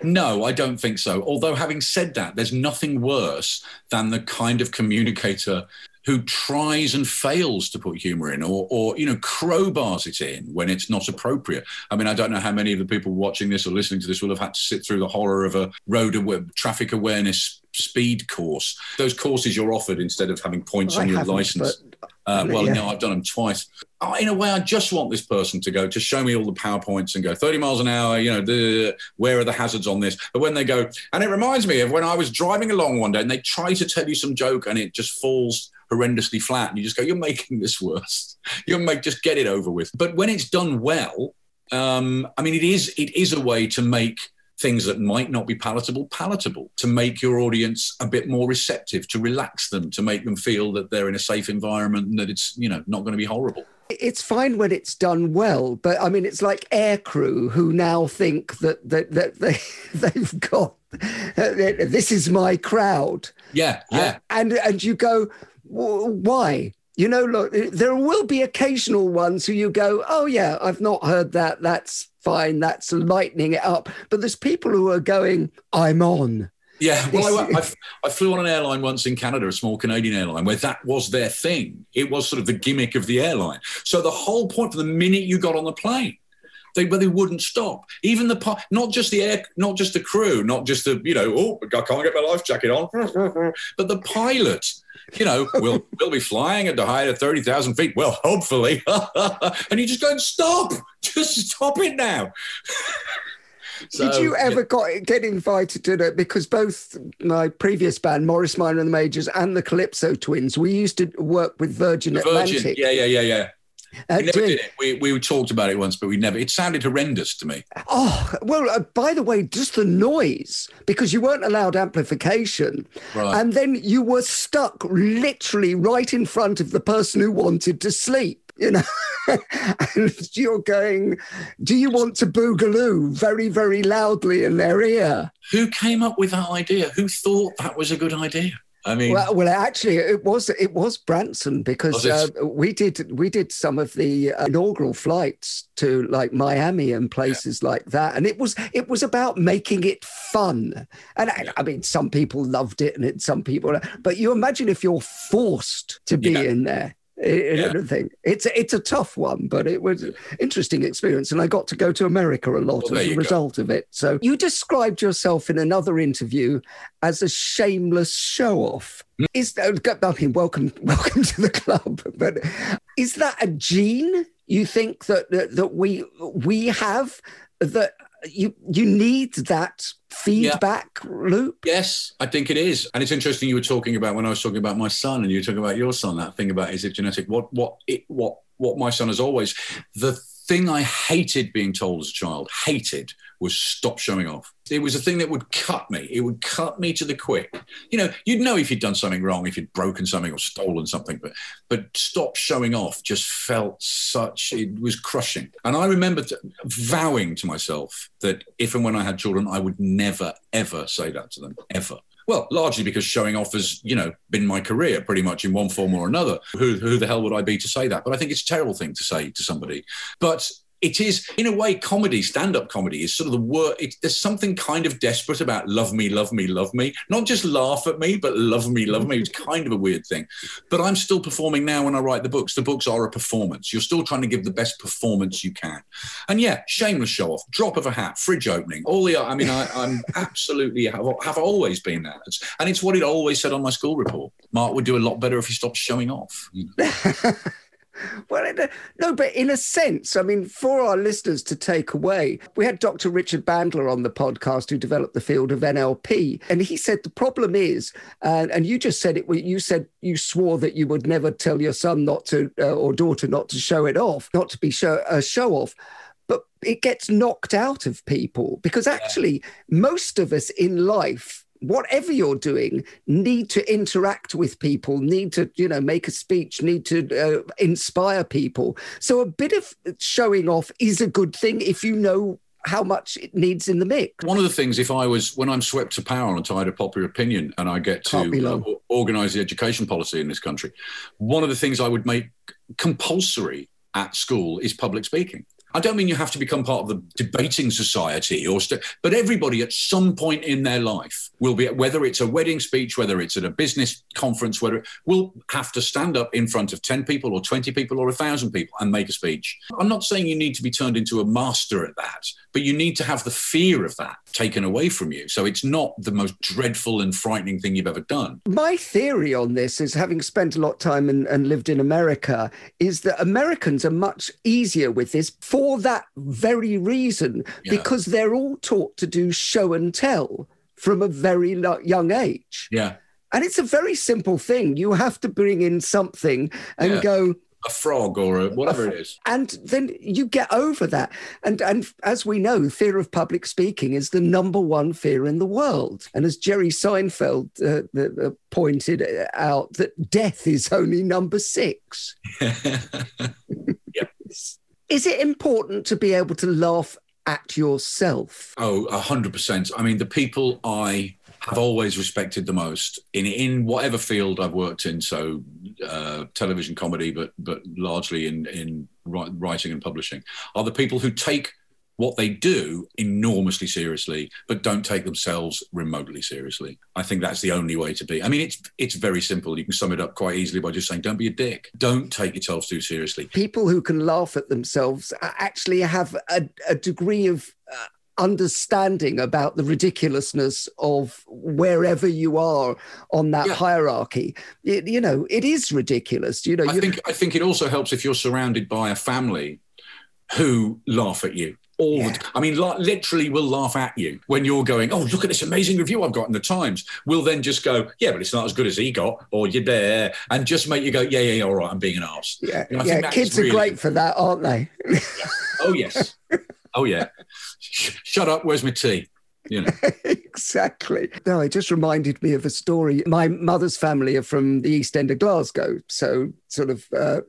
Speaker 5: No, I don't think so. Although, having said that, there's nothing worse than the kind of communicator who tries and fails to put humor in or, or you know crowbars it in when it's not appropriate i mean i don't know how many of the people watching this or listening to this will have had to sit through the horror of a road traffic awareness speed course those courses you're offered instead of having points well, on your license but uh, well, yeah. no, I've done them twice. in a way, I just want this person to go to show me all the PowerPoints and go 30 miles an hour, you know, the, where are the hazards on this? But when they go, and it reminds me of when I was driving along one day and they try to tell you some joke and it just falls horrendously flat. And you just go, you're making this worse. You're make, just get it over with. But when it's done well, um, I mean, it is, it is a way to make things that might not be palatable palatable to make your audience a bit more receptive to relax them to make them feel that they're in a safe environment and that it's you know not going to be horrible
Speaker 6: it's fine when it's done well but i mean it's like aircrew who now think that that, that they <laughs> they've got this is my crowd.
Speaker 5: Yeah yeah.
Speaker 6: uh, and and you go why? You know look there will be occasional ones who you go oh yeah i've not heard that. That's fine, that's lightening it up. But there's people who are going, I'm on.
Speaker 5: Yeah, <laughs> well, I, I, I, flew on an airline once in Canada, a small Canadian airline, where that was their thing. It was sort of the gimmick of the airline. So the whole point, from the minute you got on the plane, They but they wouldn't stop. Even the not just the air, not just the crew, not just the you know oh I can't get my life jacket on, <laughs> but the pilot. You know, we'll <laughs> we'll be flying at the height of thirty thousand feet. Well, hopefully, and you just go stop, just stop it now.
Speaker 6: Did you ever got, get invited to it? Because both my previous band, Morris Minor and the Majors, and the Calypso Twins, we used to work with Virgin,
Speaker 5: Virgin.
Speaker 6: Atlantic.
Speaker 5: Yeah, yeah, yeah, yeah.
Speaker 6: Uh,
Speaker 5: we never
Speaker 6: doing-
Speaker 5: did it. We, we talked about it once, but we never. It sounded horrendous to me.
Speaker 6: Oh, well, uh, by the way, just the noise, because you weren't allowed amplification.
Speaker 5: Right.
Speaker 6: And then you were stuck literally right in front of the person who wanted to sleep. You know, <laughs> and you're going, do you want to boogaloo very, very loudly in their ear?
Speaker 5: Who came up with that idea? Who thought that was a good idea? I mean,
Speaker 6: Well, well, actually, it was it was Branson because
Speaker 5: Was
Speaker 6: uh, we did we did some of the uh, inaugural flights to like Miami and places like that, and it was it was about making it fun. And I, I mean, some people loved it, and it, some people. But you imagine if you're forced to be
Speaker 5: Yeah.
Speaker 6: in there. In
Speaker 5: Yeah.
Speaker 6: everything. It's a, it's a tough one, but it was an interesting experience, and I got to go to America a lot
Speaker 5: Well,
Speaker 6: as a
Speaker 5: you go.
Speaker 6: result of it. So you described yourself in another interview as a shameless show off.
Speaker 5: Hmm.
Speaker 6: Is I mean, welcome, <laughs> welcome to the club. But is that a gene you think that that, that we we have that you you need that feedback loop?
Speaker 5: Yes, I think it is. And it's interesting you were talking about when I was talking about my son and you were talking about your son, that thing about is it genetic? What what it what what my son has always the thing I hated being told as a child, hated, was stop showing off. It was a thing that would cut me. It would cut me to the quick. You know, you'd know if you'd done something wrong, if you'd broken something or stolen something, but but stop showing off just felt such it was crushing. And I remember vowing to myself that if and when I had children, I would never ever say that to them ever. Well, largely because showing off has, you know, been my career pretty much in one form or another. Who, who the hell would I be to say that? But I think it's a terrible thing to say to somebody. But it is, in a way, comedy, stand up comedy is sort of the word. There's something kind of desperate about love me, love me, love me. Not just laugh at me, but love me, love me. It's kind of a weird thing. But I'm still performing now when I write the books. The books are a performance. You're still trying to give the best performance you can. And yeah, shameless show off, drop of a hat, fridge opening, all the. I mean, I, I'm absolutely have, have always been that, and it's what it always said on my school report. Mark would do a lot better if he stopped showing off. <laughs>
Speaker 6: Well, no, but in a sense, I mean, for our listeners to take away, we had Dr. Richard Bandler on the podcast who developed the field of NLP. And he said the problem is, uh, and you just said it, you said you swore that you would never tell your son not to, uh, or daughter not to show it off, not to be show, uh, show off. But it gets knocked out of people because actually, most of us in life, whatever you're doing need to interact with people need to you know make a speech need to uh, inspire people. So a bit of showing off is a good thing if you know how much it needs in the mix.
Speaker 5: One of the things, if I was, when I'm swept to power on a tide of popular opinion and I get to uh, organize the education policy in this country, one of the things I would make compulsory at school is public speaking. I don't mean you have to become part of the debating society or, st- but everybody at some point in their life will be, whether it's a wedding speech, whether it's at a business conference, whether it will have to stand up in front of 10 people or 20 people or a thousand people and make a speech. I'm not saying you need to be turned into a master at that, but you need to have the fear of that taken away from you. So it's not the most dreadful and frightening thing you've ever done.
Speaker 6: my theory on this is having spent a lot of time and, and lived in america is that americans are much easier with this for that very reason
Speaker 5: Yeah.
Speaker 6: because they're all taught to do show and tell from a very young age
Speaker 5: Yeah.
Speaker 6: And it's a very simple thing. You have to bring in something and
Speaker 5: Yeah.
Speaker 6: go,
Speaker 5: A frog or a, whatever it is. <laughs>
Speaker 6: and then you get over that. And and as we know, fear of public speaking is the number one fear in the world. And as Jerry Seinfeld uh, pointed out, that death is only number six. <laughs> Is it important to be able to laugh at yourself?
Speaker 5: Oh, a hundred percent. I mean, the people I have always respected the most in in whatever field I've worked in, so uh, television, comedy, but but largely in in writing and publishing, are the people who take what they do enormously seriously, but don't take themselves remotely seriously. I think that's the only way to be. I mean, it's it's very simple. You can sum it up quite easily by just saying, "Don't be a dick. Don't take yourself too seriously."
Speaker 6: People who can laugh at themselves actually have a, a degree of uh, understanding about the ridiculousness of wherever you are on that yeah. hierarchy. It, you know, it is ridiculous. You know,
Speaker 5: I think I think it also helps if you're surrounded by a family who laugh at you all yeah. I mean, literally will laugh at you when you're going, oh, look at this amazing review I've got in the Times. We'll then just go, yeah, but it's not as good as he got, or you're there, and just make you go, yeah, yeah, yeah all right, I'm being an arse.
Speaker 6: Yeah, you know, yeah kids really... are great for that, aren't they?
Speaker 5: Oh, yes. <laughs> Oh, yeah. Shut up, where's my tea? You know. <laughs>
Speaker 6: exactly. No, it just reminded me of a story. My mother's family are from the East End of Glasgow, so sort of. Uh,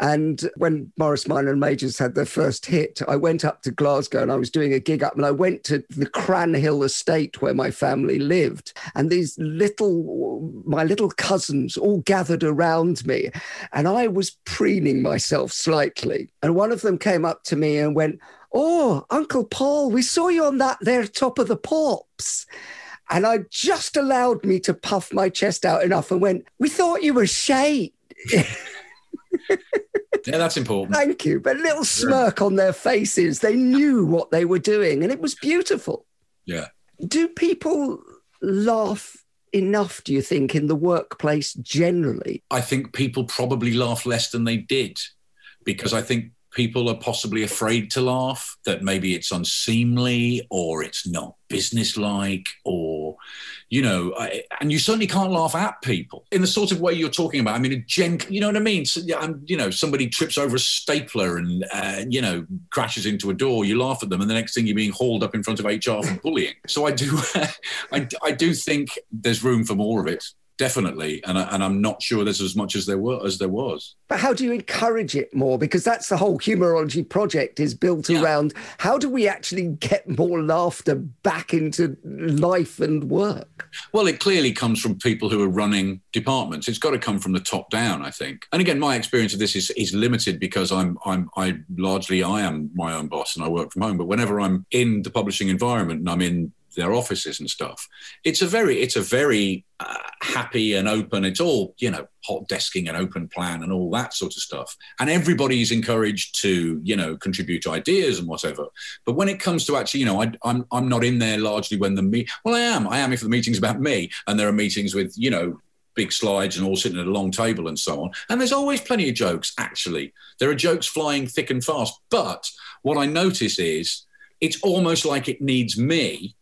Speaker 6: and when Morris Minor and Majors had their first hit, I went up to Glasgow and I was doing a gig up, and I went to the Cranhill estate where my family lived, and these little, my little cousins all gathered around me, and I was preening myself slightly, and one of them came up to me and went Oh, Uncle Paul, we saw you on that there top of the pops. And I just allowed me to puff my chest out enough and went, We thought you were shade. <laughs>
Speaker 5: yeah, that's important.
Speaker 6: Thank you. But a little smirk on their faces. They knew what they were doing and it was beautiful.
Speaker 5: Yeah.
Speaker 6: Do people laugh enough, do you think, in the workplace generally?
Speaker 5: I think people probably laugh less than they did because I think people are possibly afraid to laugh, that maybe it's unseemly or it's not businesslike or, you know, I, and you certainly can't laugh at people in the sort of way you're talking about. I mean, a gen, you know what I mean? So, you know, somebody trips over a stapler and, uh, you know, crashes into a door, you laugh at them, and the next thing you're being hauled up in front of HR for bullying. So I do, <laughs> I, I do think there's room for more of it definitely. And, I, and i'm not sure there's as much as there were as there was.
Speaker 6: But how do you encourage it more? Because that's the whole Humourology project is built yeah. around how do we actually get more laughter back into life and work?
Speaker 5: Well it clearly comes from people who are running departments. It's got to come from the top down i think. And again my experience of this is, is limited because i'm i'm i largely i am my own boss and i work from home. But whenever i'm in the publishing environment and i'm in their offices and stuff. It's a very, it's a very uh, happy and open. It's all you know, hot desking and open plan and all that sort of stuff. And everybody's encouraged to you know contribute ideas and whatever. But when it comes to actually, you know, I, am I'm, I'm not in there largely when the meet. Well, I am. I am if the meeting's about me, and there are meetings with you know big slides and all sitting at a long table and so on. And there's always plenty of jokes, actually. There are jokes flying thick and fast. But what I notice is it's almost like it needs me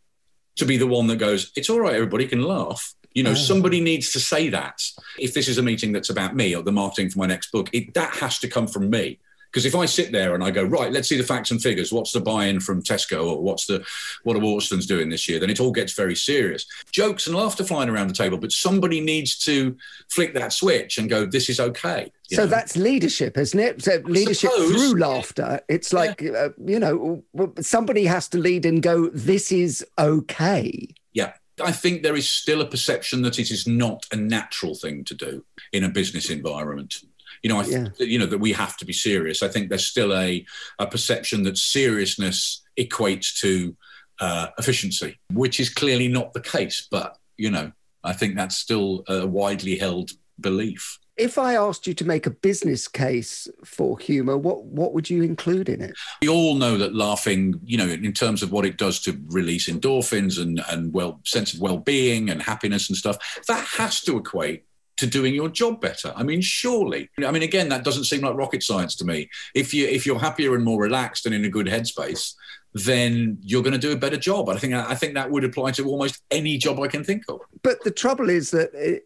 Speaker 5: to be the one that goes, it's all right, everybody can laugh. You know, oh. somebody needs to say that. If this is a meeting that's about me or the marketing for my next book, it, that has to come from me. Because if I sit there and I go, right, let's see the facts and figures. What's the buy-in from Tesco or what's the what are Waterstones doing this year? Then it all gets very serious. Jokes and laughter flying around the table, but somebody needs to flick that switch and go, this is okay.
Speaker 6: So know? that's leadership, isn't it? So leadership through laughter. It's like yeah. uh, you know, somebody has to lead and go, this is okay.
Speaker 5: Yeah. I think there is still a perception that it is not a natural thing to do in a business environment. You know, I th- yeah. you know that we have to be serious. I think there's still a a perception that seriousness equates to uh, efficiency, which is clearly not the case. But you know, I think that's still a widely held belief.
Speaker 6: If I asked you to make a business case for humor, what what would you include in it?
Speaker 5: We all know that laughing, you know, in terms of what it does to release endorphins and and well sense of well-being and happiness and stuff, that has to equate to doing your job better. I mean, surely. I mean, again, that doesn't seem like rocket science to me. If you if you're happier and more relaxed and in a good headspace, then you're going to do a better job. I think I think that would apply to almost any job I can think of.
Speaker 6: But the trouble is that eh,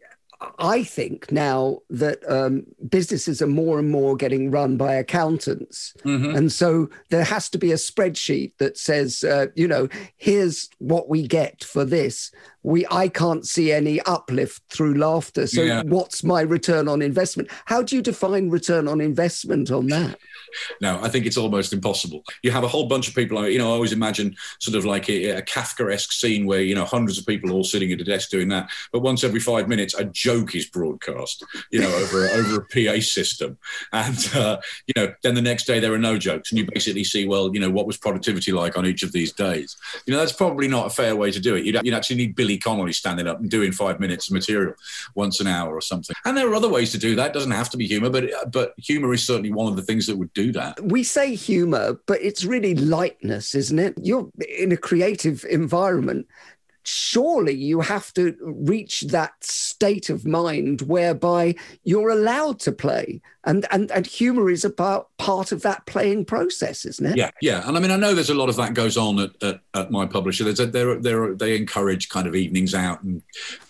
Speaker 6: I think now that um, businesses are more and more getting run by accountants. Mm-hmm. And so there has to be a spreadsheet that says, uh, you know, here's what we get for this. We I can't see any uplift through laughter. So yeah. what's my return on investment? How do you define return on investment on that?
Speaker 5: No, I think it's almost impossible. You have a whole bunch of people. You know, I always imagine sort of like a, a Kafkaesque scene where you know hundreds of people all sitting at a desk doing that. But once every five minutes, a joke is broadcast, you know, over over a PA system, and uh, you know, then the next day there are no jokes, and you basically see, well, you know, what was productivity like on each of these days? You know, that's probably not a fair way to do it. You'd, you'd actually need Billy Connolly standing up and doing five minutes of material once an hour or something. And there are other ways to do that. It doesn't have to be humor, but but humor is certainly one of the things that would do that.
Speaker 6: We say humor, but it's really lightness, isn't it? You're in a creative environment surely you have to reach that state of mind whereby you're allowed to play and and and humor is about part of that playing process isn't it
Speaker 5: yeah yeah and i mean i know there's a lot of that goes on at, at, at my publisher there's a, there there they encourage kind of evenings out and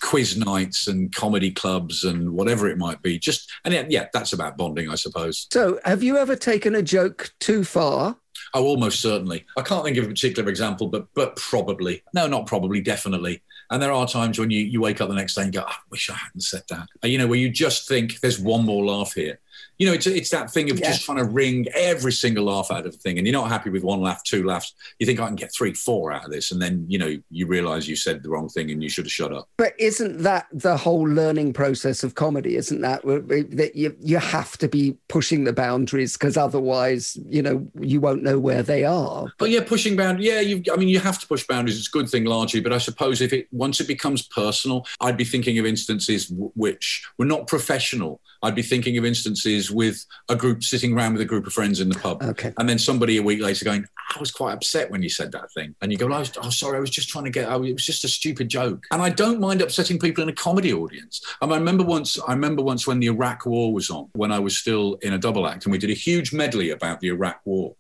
Speaker 5: quiz nights and comedy clubs and whatever it might be just and yeah, yeah that's about bonding i suppose
Speaker 6: so have you ever taken a joke too far
Speaker 5: Oh, almost certainly. I can't think of a particular example, but but probably. No, not probably, definitely. And there are times when you, you wake up the next day and go, oh, I wish I hadn't said that. You know, where you just think there's one more laugh here you know, it's it's that thing of yeah. just trying to wring every single laugh out of the thing, and you're not happy with one laugh, two laughs. You think I can get three, four out of this, and then you know you realise you said the wrong thing and you should have shut up.
Speaker 6: But isn't that the whole learning process of comedy? Isn't that that you you have to be pushing the boundaries because otherwise, you know, you won't know where they are.
Speaker 5: But, but yeah, pushing boundaries. Yeah, you. I mean, you have to push boundaries. It's a good thing largely, but I suppose if it once it becomes personal, I'd be thinking of instances w- which were not professional. I'd be thinking of instances with a group sitting around with a group of friends in the pub.
Speaker 6: Okay.
Speaker 5: And then somebody a week later going, I was quite upset when you said that thing. And you go, oh, oh sorry, I was just trying to get, oh, it was just a stupid joke. And I don't mind upsetting people in a comedy audience. I remember once, I remember once when the Iraq War was on, when I was still in a double act, and we did a huge medley about the Iraq War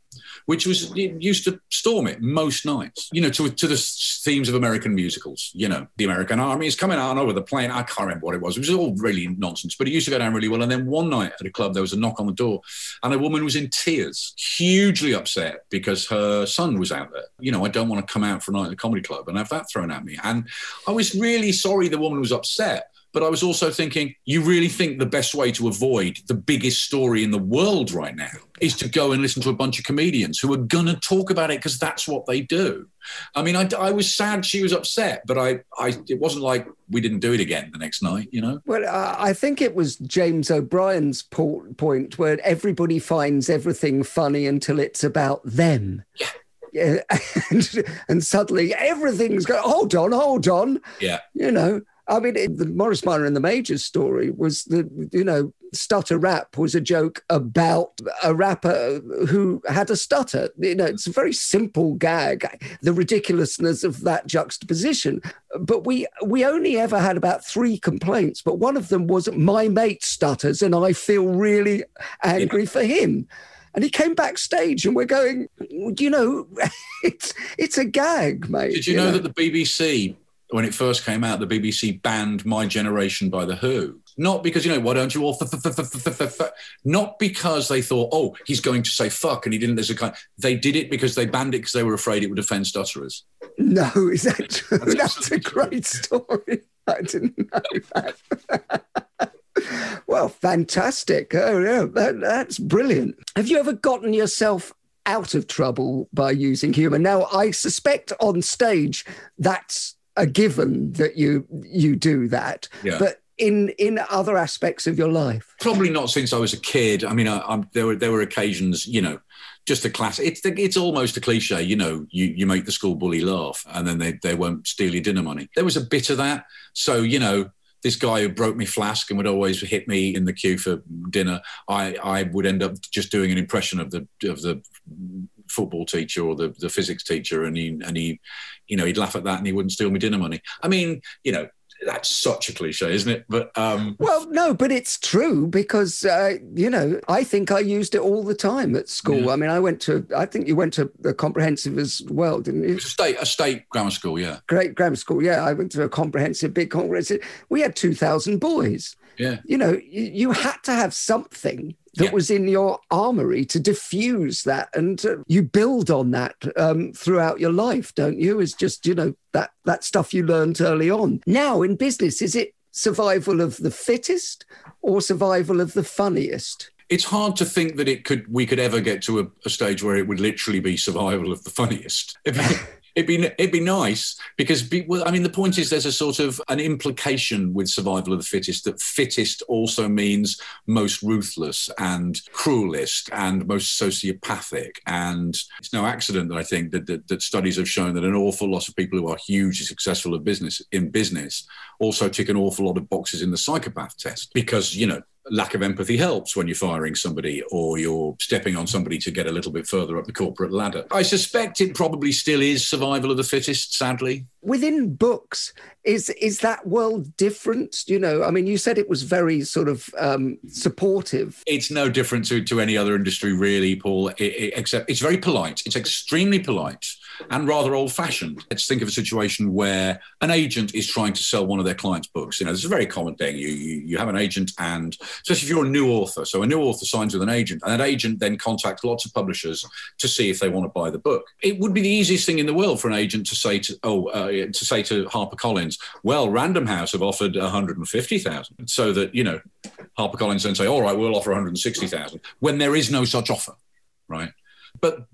Speaker 5: which was used to storm it most nights. You know, to to the themes of American musicals. You know, the American army is coming out over the plane. I can't remember what it was. It was all really nonsense, but it used to go down really well. And then one night at a club, there was a knock on the door, and a woman was in tears, hugely upset because her son was out there. You know, I don't want to come out for a night at the comedy club and have that thrown at me. And I was really sorry the woman was upset but I was also thinking, you really think the best way to avoid the biggest story in the world right now is to go and listen to a bunch of comedians who are going to talk about it because that's what they do. I mean, I, I, was sad she was upset, but I, I, it wasn't like we didn't do it again the next night, you know?
Speaker 6: Well, uh, I think it was James O'Brien's po- point where everybody finds everything funny until it's about them.
Speaker 5: Yeah.
Speaker 6: Yeah, <laughs> and, and suddenly everything's going. Hold on, hold on.
Speaker 5: Yeah,
Speaker 6: you know, I mean, it, the Morris Minor and the Majors story was the, you know, stutter rap was a joke about a rapper who had a stutter. You know, it's a very simple gag, the ridiculousness of that juxtaposition. But we we only ever had about three complaints, but one of them was my mate stutters and I feel really angry yeah. for him. And he came backstage, and we're going, you know, <laughs> it's it's a gag, mate.
Speaker 5: Did you, you know, know, that the BBC when it first came out, the BBC banned My Generation by The Who. Not because, you know, why don't you all, not because they thought, oh, he's going to say fuck and he didn't, there's a kind, they did it because they banned it because they were afraid it would offend stutterers.
Speaker 6: No, is that true? That's a great story. I didn't know that. <laughs> well, fantastic. Oh, yeah, that, that's brilliant. Have you ever gotten yourself out of trouble by using humour? Now, I suspect on stage that's a given that you you do that.
Speaker 5: Yeah.
Speaker 6: But in in other aspects of your life,
Speaker 5: probably not since I was a kid. I mean, I, there were there were occasions, you know, just a class. It's the, it's almost a cliche, you know. You you make the school bully laugh, and then they they won't steal your dinner money. There was a bit of that. So you know, this guy who broke me flask and would always hit me in the queue for dinner, I, I would end up just doing an impression of the of the football teacher or the, the physics teacher, and he and he, you know, he'd laugh at that and he wouldn't steal me dinner money. I mean, you know, that's such a cliche, isn't it? But um,
Speaker 6: well, no, but it's true because uh, you know I think I used it all the time at school. Yeah. I mean, I went to I think you went to a comprehensive as well, didn't you?
Speaker 5: a state a state grammar school, yeah.
Speaker 6: Great grammar school, yeah. I went to a comprehensive, big comprehensive. We had two thousand boys.
Speaker 5: Yeah,
Speaker 6: you know, you, you had to have something that yeah. was in your armory to diffuse that and uh, you build on that um, throughout your life don't you? It's just you know that that stuff you learned early on. Now in business is it survival of the fittest or survival of the funniest?
Speaker 5: It's hard to think that it could we could ever get to a, a stage where it would literally be survival of the funniest It'd be it'd be nice because be, well, I mean the point is there's a sort of an implication with survival of the fittest that fittest also means most ruthless and cruelest and most sociopathic. And it's no accident that I think that, that, that studies have shown that an awful lot of people who are hugely successful in business in business also tick an awful lot of boxes in the psychopath test because you know lack of empathy helps when you're firing somebody or you're stepping on somebody to get a little bit further up the corporate ladder. I suspect it probably still is survival of the fittest, sadly.
Speaker 6: Within books, is is that world different? You know, I mean, you said it was very sort of um, supportive.
Speaker 5: It's no different to, to any other industry, really, Paul, it, it, except it's very polite. It's extremely polite and rather old fashioned. Let's think of a situation where an agent is trying to sell one of their clients' books. You know, this is a very common thing. You, you, you have an agent, and especially if you're a new author. So a new author signs with an agent, and that agent then contacts lots of publishers to see if they want to buy the book. It would be the easiest thing in the world for an agent to say to, oh, uh, Uh, to say to HarperCollins, well, Random House have offered 150,000. So that, you know, HarperCollins then say, all right, we'll offer 160,000 when there is no such offer, right? But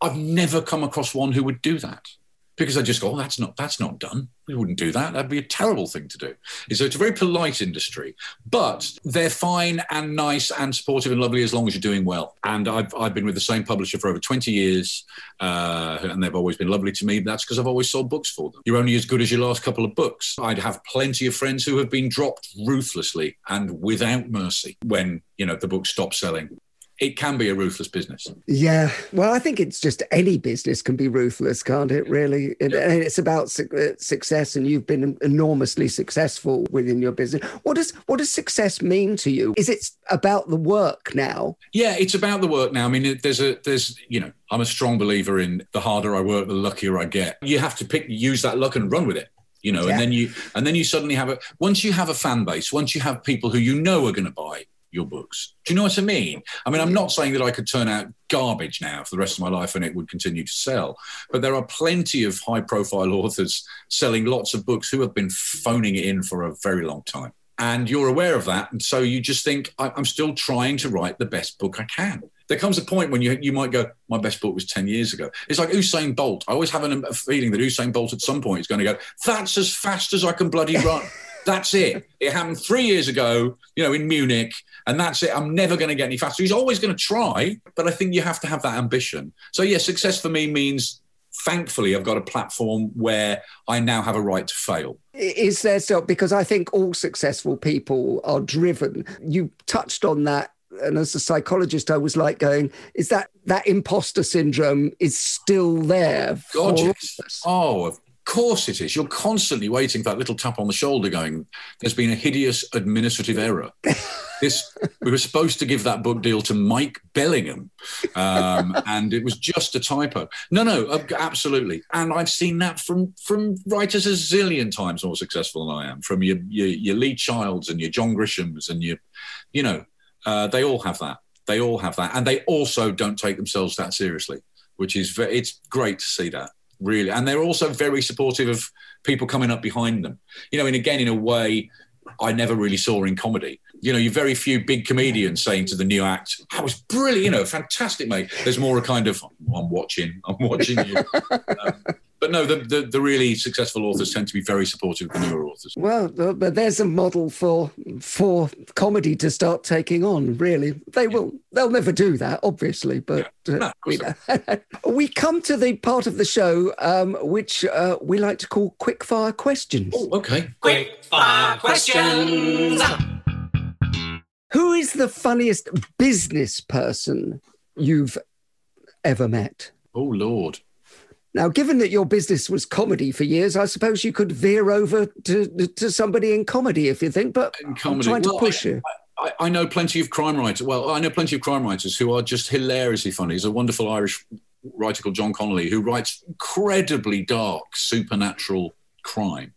Speaker 5: I've never come across one who would do that because I just go, oh, that's not that's not done. We wouldn't do that. That'd be a terrible thing to do. And So it's a very polite industry, but they're fine and nice and supportive and lovely as long as you're doing well. And I've I've been with the same publisher for over 20 years, uh, and they've always been lovely to me. That's because I've always sold books for them. You're only as good as your last couple of books. I'd have plenty of friends who have been dropped ruthlessly and without mercy when you know the book stopped selling it can be a ruthless business.
Speaker 6: Yeah. Well, I think it's just any business can be ruthless, can't it, really? And it's about su- uh, success, and you've been enormously successful within your business. What does, what does success mean to you? Is it about the work now?
Speaker 5: Yeah, it's about the work now. I mean, there's a, there's, you know, I'm a strong believer in the harder I work, the luckier I get. You have to pick, use that luck and run with it you know yeah. and then you and then you suddenly have a once you have a fan base once you have people who you know are going to buy your books. Do you know what I mean? I mean, I'm not saying that I could turn out garbage now for the rest of my life and it would continue to sell, but there are plenty of high profile <laughs> authors selling lots of books who have been phoning it in for a very long time. And you're aware of that. And so you just think, I'm still trying to write the best book I can. There comes a point when you, you might go, my best book was 10 years ago. It's like Usain Bolt. I always have an, a feeling that Usain Bolt at some point is going to go, that's as fast as I can bloody run. <laughs> That's it. It happened three years ago, you know, in Munich, and that's it. I'm never going to get any faster. He's always going to try, but I think you have to have that ambition. So, yeah, success for me means thankfully I've got a platform where I now have a right to fail.
Speaker 6: Is there so? Because I think all successful people are driven. You touched on that and as a psychologist, I was like going, is that that imposter syndrome is still there?
Speaker 5: God, yes. Oh, of course it is. You're constantly waiting for that little tap on the shoulder going, there's been a hideous administrative error. this we were supposed to give that book deal to Mike Bellingham, um, and it was just a typo. No, no, absolutely. And I've seen that from from writers a zillion times more successful than I am. From your your, your Lee Childs and your John Grishams and your, you know, uh, they all have that. They all have that, and they also don't take themselves that seriously, which is it's great to see that really. And they're also very supportive of people coming up behind them. You know, and again, in a way, I never really saw in comedy. You know, you very few big comedians saying to the new act, "That was brilliant, you know, fantastic, mate." There's more a kind of, "I'm watching, I'm watching you." <laughs> um, but no, the, the, the, really successful authors tend to be very supportive of the newer authors.
Speaker 6: Well, but there's a model for for comedy to start taking on. Really, they will. They'll never do that, obviously. But yeah. no, uh, we, <laughs> we come to the part of the show um, which uh, we like to call quick fire questions.
Speaker 5: Oh, okay.
Speaker 8: Quick fire questions.
Speaker 6: Who is the funniest business person you've ever met?
Speaker 5: Oh Lord.
Speaker 6: Now, given that your business was comedy for years, I suppose you could veer over to to somebody in comedy if you think. But I'm trying to well, push
Speaker 5: I,
Speaker 6: you.
Speaker 5: I, I, know plenty of crime writers. Well, I know plenty of crime writers who are just hilariously funny. There's a wonderful Irish writer called John Connolly who writes incredibly dark supernatural crime,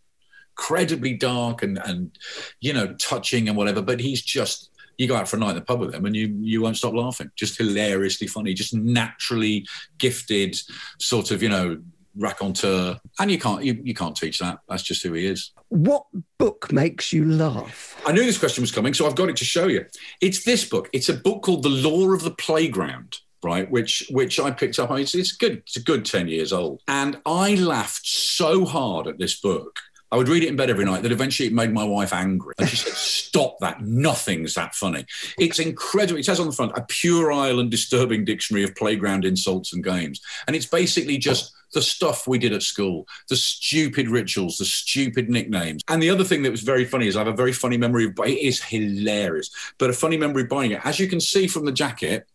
Speaker 5: incredibly dark and and you know touching and whatever. But he's just you go out for a night in the pub with them and you you won't stop laughing. Just hilariously funny, just naturally gifted, sort of you know raconteur, and you can't you, you can't teach that. That's just who he is.
Speaker 6: What book makes you laugh?
Speaker 5: I knew this question was coming, so I've got it to show you. It's this book. It's a book called The Law of the Playground right? Which which I picked up. It's, it's good. It's a good ten years old, and I laughed so hard at this book. I would read it in bed every night that eventually it made my wife angry. And she said, Stop that. Nothing's that funny. It's incredible. It says on the front, a puerile and disturbing dictionary of playground insults and games. And it's basically just the stuff we did at school, the stupid rituals, the stupid nicknames. And the other thing that was very funny is I have a very funny memory of it is hilarious, but a funny memory of buying it. As you can see from the jacket,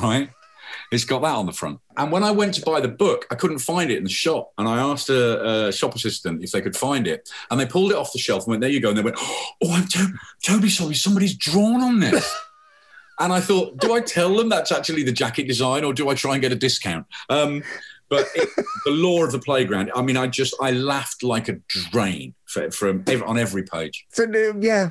Speaker 5: right? It's got that on the front. And when I went to buy the book, I couldn't find it in the shop. And I asked a, a shop assistant if they could find it. And they pulled it off the shelf and went, There you go. And they went, Oh, I'm to- Toby, sorry, somebody's drawn on this. <laughs> and I thought, Do I tell them that's actually the jacket design or do I try and get a discount? Um, but it, the law of the playground. I mean, I just I laughed like a drain for, from on every page.
Speaker 6: So uh, yeah,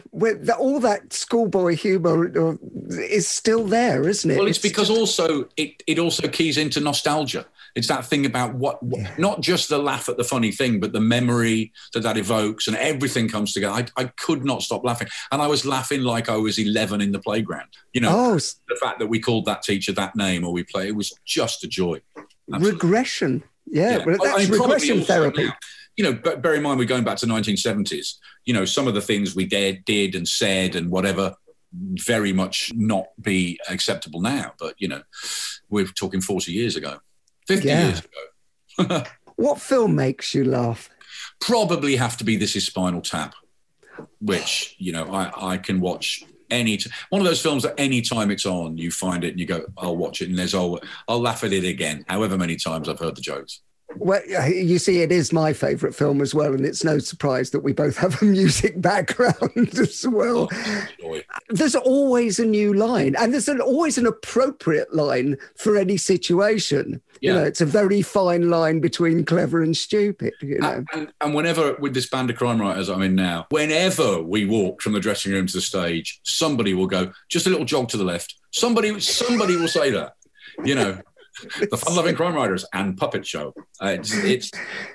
Speaker 6: all that schoolboy humour uh, is still there, isn't it?
Speaker 5: Well, it's, because also it it also keys into nostalgia. It's that thing about what, what not just the laugh at the funny thing, but the memory that that evokes, and everything comes together. I, I could not stop laughing, and I was laughing like I was eleven in the playground. You know,
Speaker 6: Oh,
Speaker 5: the fact that we called that teacher that name or we play it was just a joy.
Speaker 6: Regression. Yeah,
Speaker 5: Yeah.
Speaker 6: but
Speaker 5: I- I
Speaker 6: that's
Speaker 5: mean,
Speaker 6: regression therapy.
Speaker 5: now, you know, but bear in mind we're going back to 1970s. You know, some of the things we did, did and said and whatever very much not be acceptable now. But you know, we're talking 40 years ago, 50
Speaker 6: Yeah.
Speaker 5: years ago. <laughs>
Speaker 6: What film makes you laugh?
Speaker 5: Probably have to be This Is Spinal Tap, which you know I, I can watch any t- one of those films that any time it's on, you find it and you go, I'll watch it, and there's oh, I'll laugh at it again, however many times I've heard the jokes.
Speaker 6: Well, you see, it is my favourite film as well, and it's no surprise that we both have a <laughs> music background <laughs> as well.
Speaker 5: Oh, Joy.
Speaker 6: There's always a new line, and there's an, always an appropriate line for any situation. You
Speaker 5: Yeah.
Speaker 6: know, it's a very fine line between clever and stupid. You know,
Speaker 5: And, and whenever with this band of crime writers I'm in now, whenever we walk from the dressing room to the stage, somebody will go just a little jog to the left. Somebody, somebody will say that. You know, the fun-loving crime writers and puppet show. Uh, it's, it's,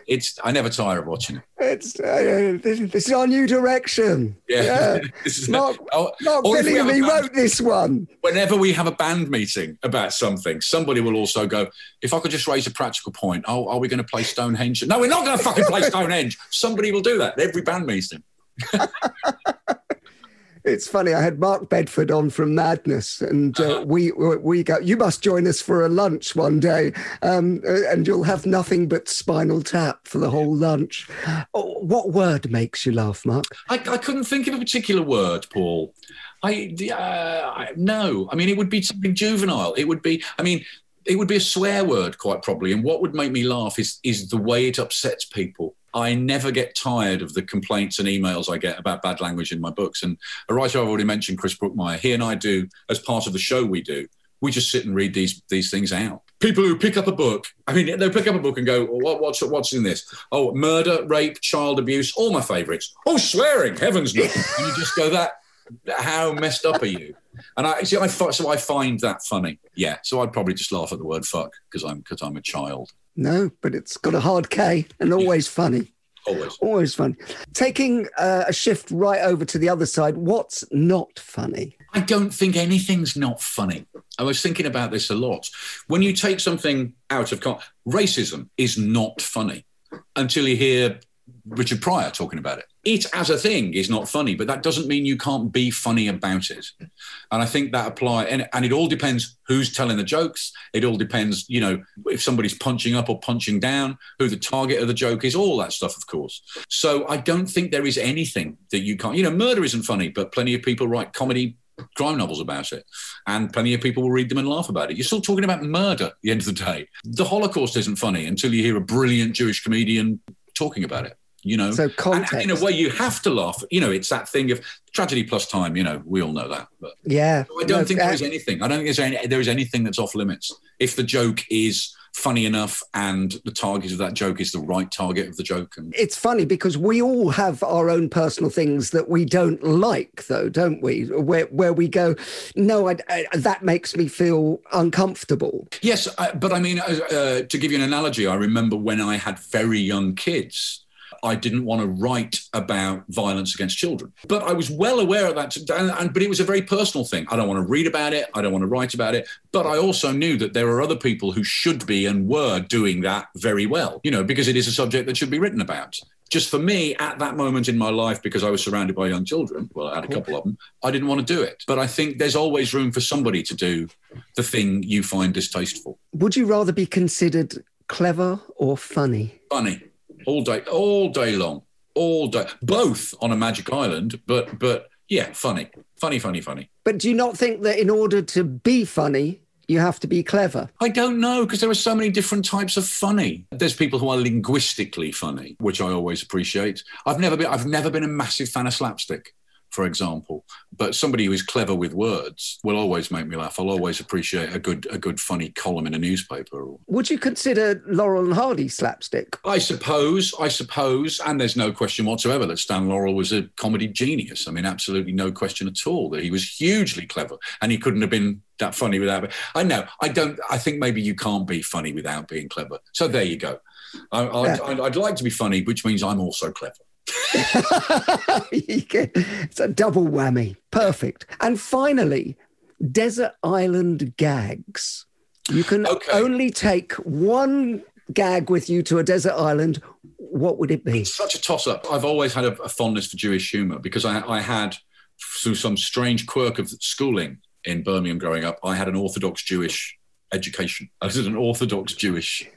Speaker 5: it's. I never tire of watching it.
Speaker 6: it's uh, this, this is our new direction.
Speaker 5: Yeah, <laughs> this is
Speaker 6: Mark,
Speaker 5: oh,
Speaker 6: Mark
Speaker 5: or if we have a
Speaker 6: Billingham, he
Speaker 5: band-
Speaker 6: wrote this one.
Speaker 5: Whenever we have a band meeting about something, somebody will also go, "If I could just raise a practical point, oh, are we going to play Stonehenge?" No, we're not going to fucking play <laughs> Stonehenge. Somebody will do that. Every band meeting. <laughs>
Speaker 6: It's funny. I had Mark Bedford on from Madness, and uh,
Speaker 5: Uh-huh.
Speaker 6: we we go. You must join us for a lunch one day, um, uh, and you'll have nothing but Spinal Tap for the whole lunch. Oh, what word makes you laugh, Mark?
Speaker 5: I, I couldn't think of a particular word, Paul. I, uh, I no. I mean, it would be something juvenile. It would be. I mean, it would be a swear word, quite probably. And what would make me laugh is is the way it upsets people. I never get tired of the complaints and emails I get about bad language in my books. And a writer I've already mentioned, Chris Brookmyre, he and I do as part of the show we do. We just sit and read these these things out. People who pick up a book, I mean, they'll pick up a book and go, what, "What's what's in this? Oh, murder, rape, child abuse, all my favourites. Oh, swearing, heavens no!" <laughs> and you just go, "That how messed up are you?" And I see, I so I find that funny. Yeah, so I'd probably just laugh at the word "fuck" because I'm because I'm a child.
Speaker 6: No, but it's got a hard K and always funny.
Speaker 5: Always.
Speaker 6: Always funny. Taking uh, a shift right over to the other side, what's not funny?
Speaker 5: I don't think anything's not funny. I was thinking about this a lot. When you take something out of con- racism is not funny until you hear Richard Pryor talking about it. It as a thing is not funny, but that doesn't mean you can't be funny about it. And I think that apply and, and it all depends who's telling the jokes. It all depends, you know, if somebody's punching up or punching down, who the target of the joke is, all that stuff, of course. So I don't think there is anything that you can't, you know, murder isn't funny, but plenty of people write comedy crime novels about it. And plenty of people will read them and laugh about it. You're still talking about murder at the end of the day. The Holocaust isn't funny until you hear a brilliant Jewish comedian talking about it. You know,
Speaker 6: So
Speaker 5: and,
Speaker 6: context.
Speaker 5: and in a way, you have to laugh. You know, it's that thing of tragedy plus time. You know, we all know that. But
Speaker 6: Yeah.
Speaker 5: I don't
Speaker 6: No,
Speaker 5: think there
Speaker 6: uh,
Speaker 5: anything. I don't think there's any, there is anything that's off limits. If the joke is funny enough and the target of that joke is the right target of the joke, and
Speaker 6: It's funny because we all have our own personal things that we don't like, though, don't we? Where where we go, no, I, I, that makes me feel uncomfortable.
Speaker 5: Yes, I, but I mean, uh, uh, to give you an analogy, I remember when I had very young kids. I didn't want to write about violence against children. But I was well aware of that. And, and, but it was a very personal thing. I don't want to read about it. I don't want to write about it. But I also knew that there are other people who should be and were doing that very well, you know, because it is a subject that should be written about just for me at that moment in my life, because I was surrounded by young children, well, I had a couple of them, I didn't want to do it. But I think there's always room for somebody to do the thing you find distasteful.
Speaker 6: Would you rather be considered clever or funny?
Speaker 5: Funny, all day, all day long, all day, both on a magic island. But but yeah, funny, funny, funny, funny.
Speaker 6: But do you not think that in order to be funny, you have to be clever?
Speaker 5: I don't know because there are so many different types of funny. There's people who are linguistically funny, which I always appreciate. I've never been I've never been a massive fan of slapstick for example. But somebody who is clever with words will always make me laugh. I'll always appreciate a good a good funny column in a newspaper.
Speaker 6: Would you consider Laurel and Hardy slapstick?
Speaker 5: I suppose, I suppose, and there's no question whatsoever that Stan Laurel was a comedy genius. I mean, absolutely no question at all that he was hugely clever, and he couldn't have been that funny without. I know. I don't. I think maybe you can't be funny without being clever. So there you go. I, I'd, I'd like to be funny, which means I'm also clever. <laughs>
Speaker 6: it's a double whammy. Perfect. And finally, desert island gags. You can okay. only take one gag with you to a desert island. What would it be?
Speaker 5: It's such a toss up. I've always had a, a fondness for Jewish humor because I, I had, through some strange quirk of schooling in Birmingham growing up, I had an Orthodox Jewish education. <laughs> I was at an Orthodox Jewish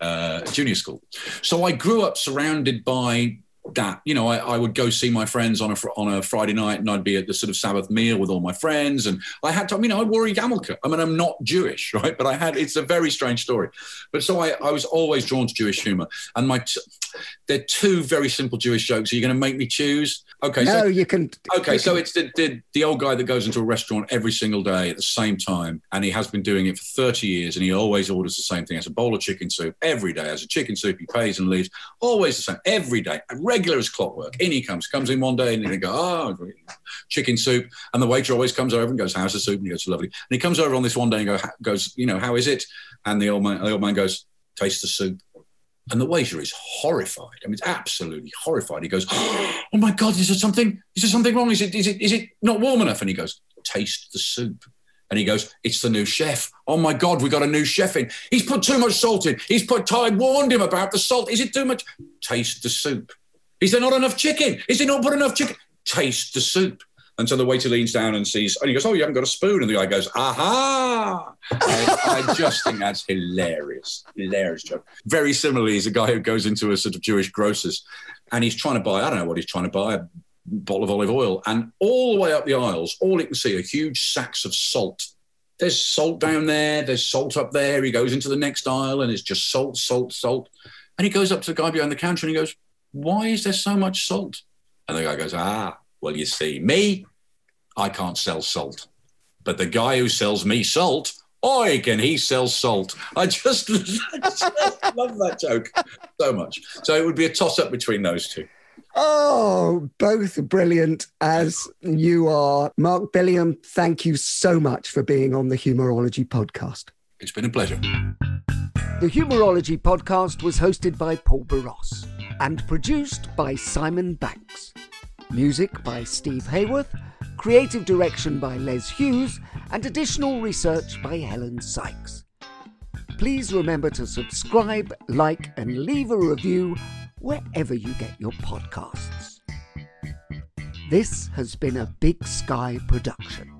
Speaker 5: uh, junior school. So I grew up surrounded by that you know I, I, would go see my friends on a on a Friday night and I'd be at the sort of Sabbath meal with all my friends and I had to you know I wore a yarmulke I mean I'm not Jewish <laughs> right but I had it's a very strange story but so I, I was always drawn to Jewish humor and my t- they're two very simple Jewish jokes are you going to make me choose
Speaker 6: Okay. No,
Speaker 5: so,
Speaker 6: you can.
Speaker 5: Okay,
Speaker 6: you
Speaker 5: so
Speaker 6: can.
Speaker 5: it's the, the, the old guy that goes into a restaurant every single day at the same time, and he has been doing it for thirty years, and he always orders the same thing: as a bowl of chicken soup every day. As a chicken soup, he pays and leaves. Always the same every day, regular as clockwork. In he comes, comes in one day, and he go, oh, chicken soup, and the waiter always comes over and goes, "How's the soup?" And he goes, "Lovely." And he comes over on this one day and go, goes, you know, how is it? And the old man, the old man goes, "Taste the soup." And the waiter is horrified. I mean, it's absolutely horrified. He goes, <gasps> "Oh my God, is there something? Is there something wrong? Is it is it is it not warm enough?" And he goes, "Taste the soup." And he goes, "It's the new chef. Oh my God, we got a new chef in. He's put too much salt in. He's put. I warned him about the salt. Is it too much? Taste the soup. Is there not enough chicken? Is he not put enough chicken? Taste the soup." And so the waiter leans down and sees, and he goes, "Oh, you haven't got a spoon." And the guy goes, "Aha!" I, I just think that's hilarious, hilarious joke. Very similarly, he's a guy who goes into a sort of Jewish grocer's, and he's trying to buy, I don't know what he's trying to buy, a bottle of olive oil, and all the way up the aisles, all he can see are huge sacks of salt. There's salt down there. There's salt up there. He goes into the next aisle, and it's just salt, salt, salt. And he goes up to the guy behind the counter, and he goes, "Why is there so much salt?" And the guy goes, "Ah." Well, you see, me, I can't sell salt. But the guy who sells me salt, oi, can he sell salt? <laughs> I just, <laughs> I just love that joke so much. So it would be a toss up between those two.
Speaker 6: Oh, both brilliant as you are. Mark Billingham, thank you so much for being on the Humourology podcast.
Speaker 5: It's been a pleasure.
Speaker 6: The Humourology podcast was hosted by Paul Boross and produced by Simon Banks. Music by Steve Hayworth, creative direction by Les Hughes, and additional research by Helen Sykes. Please remember to subscribe, like, and leave a review wherever you get your podcasts. This has been a Big Sky production.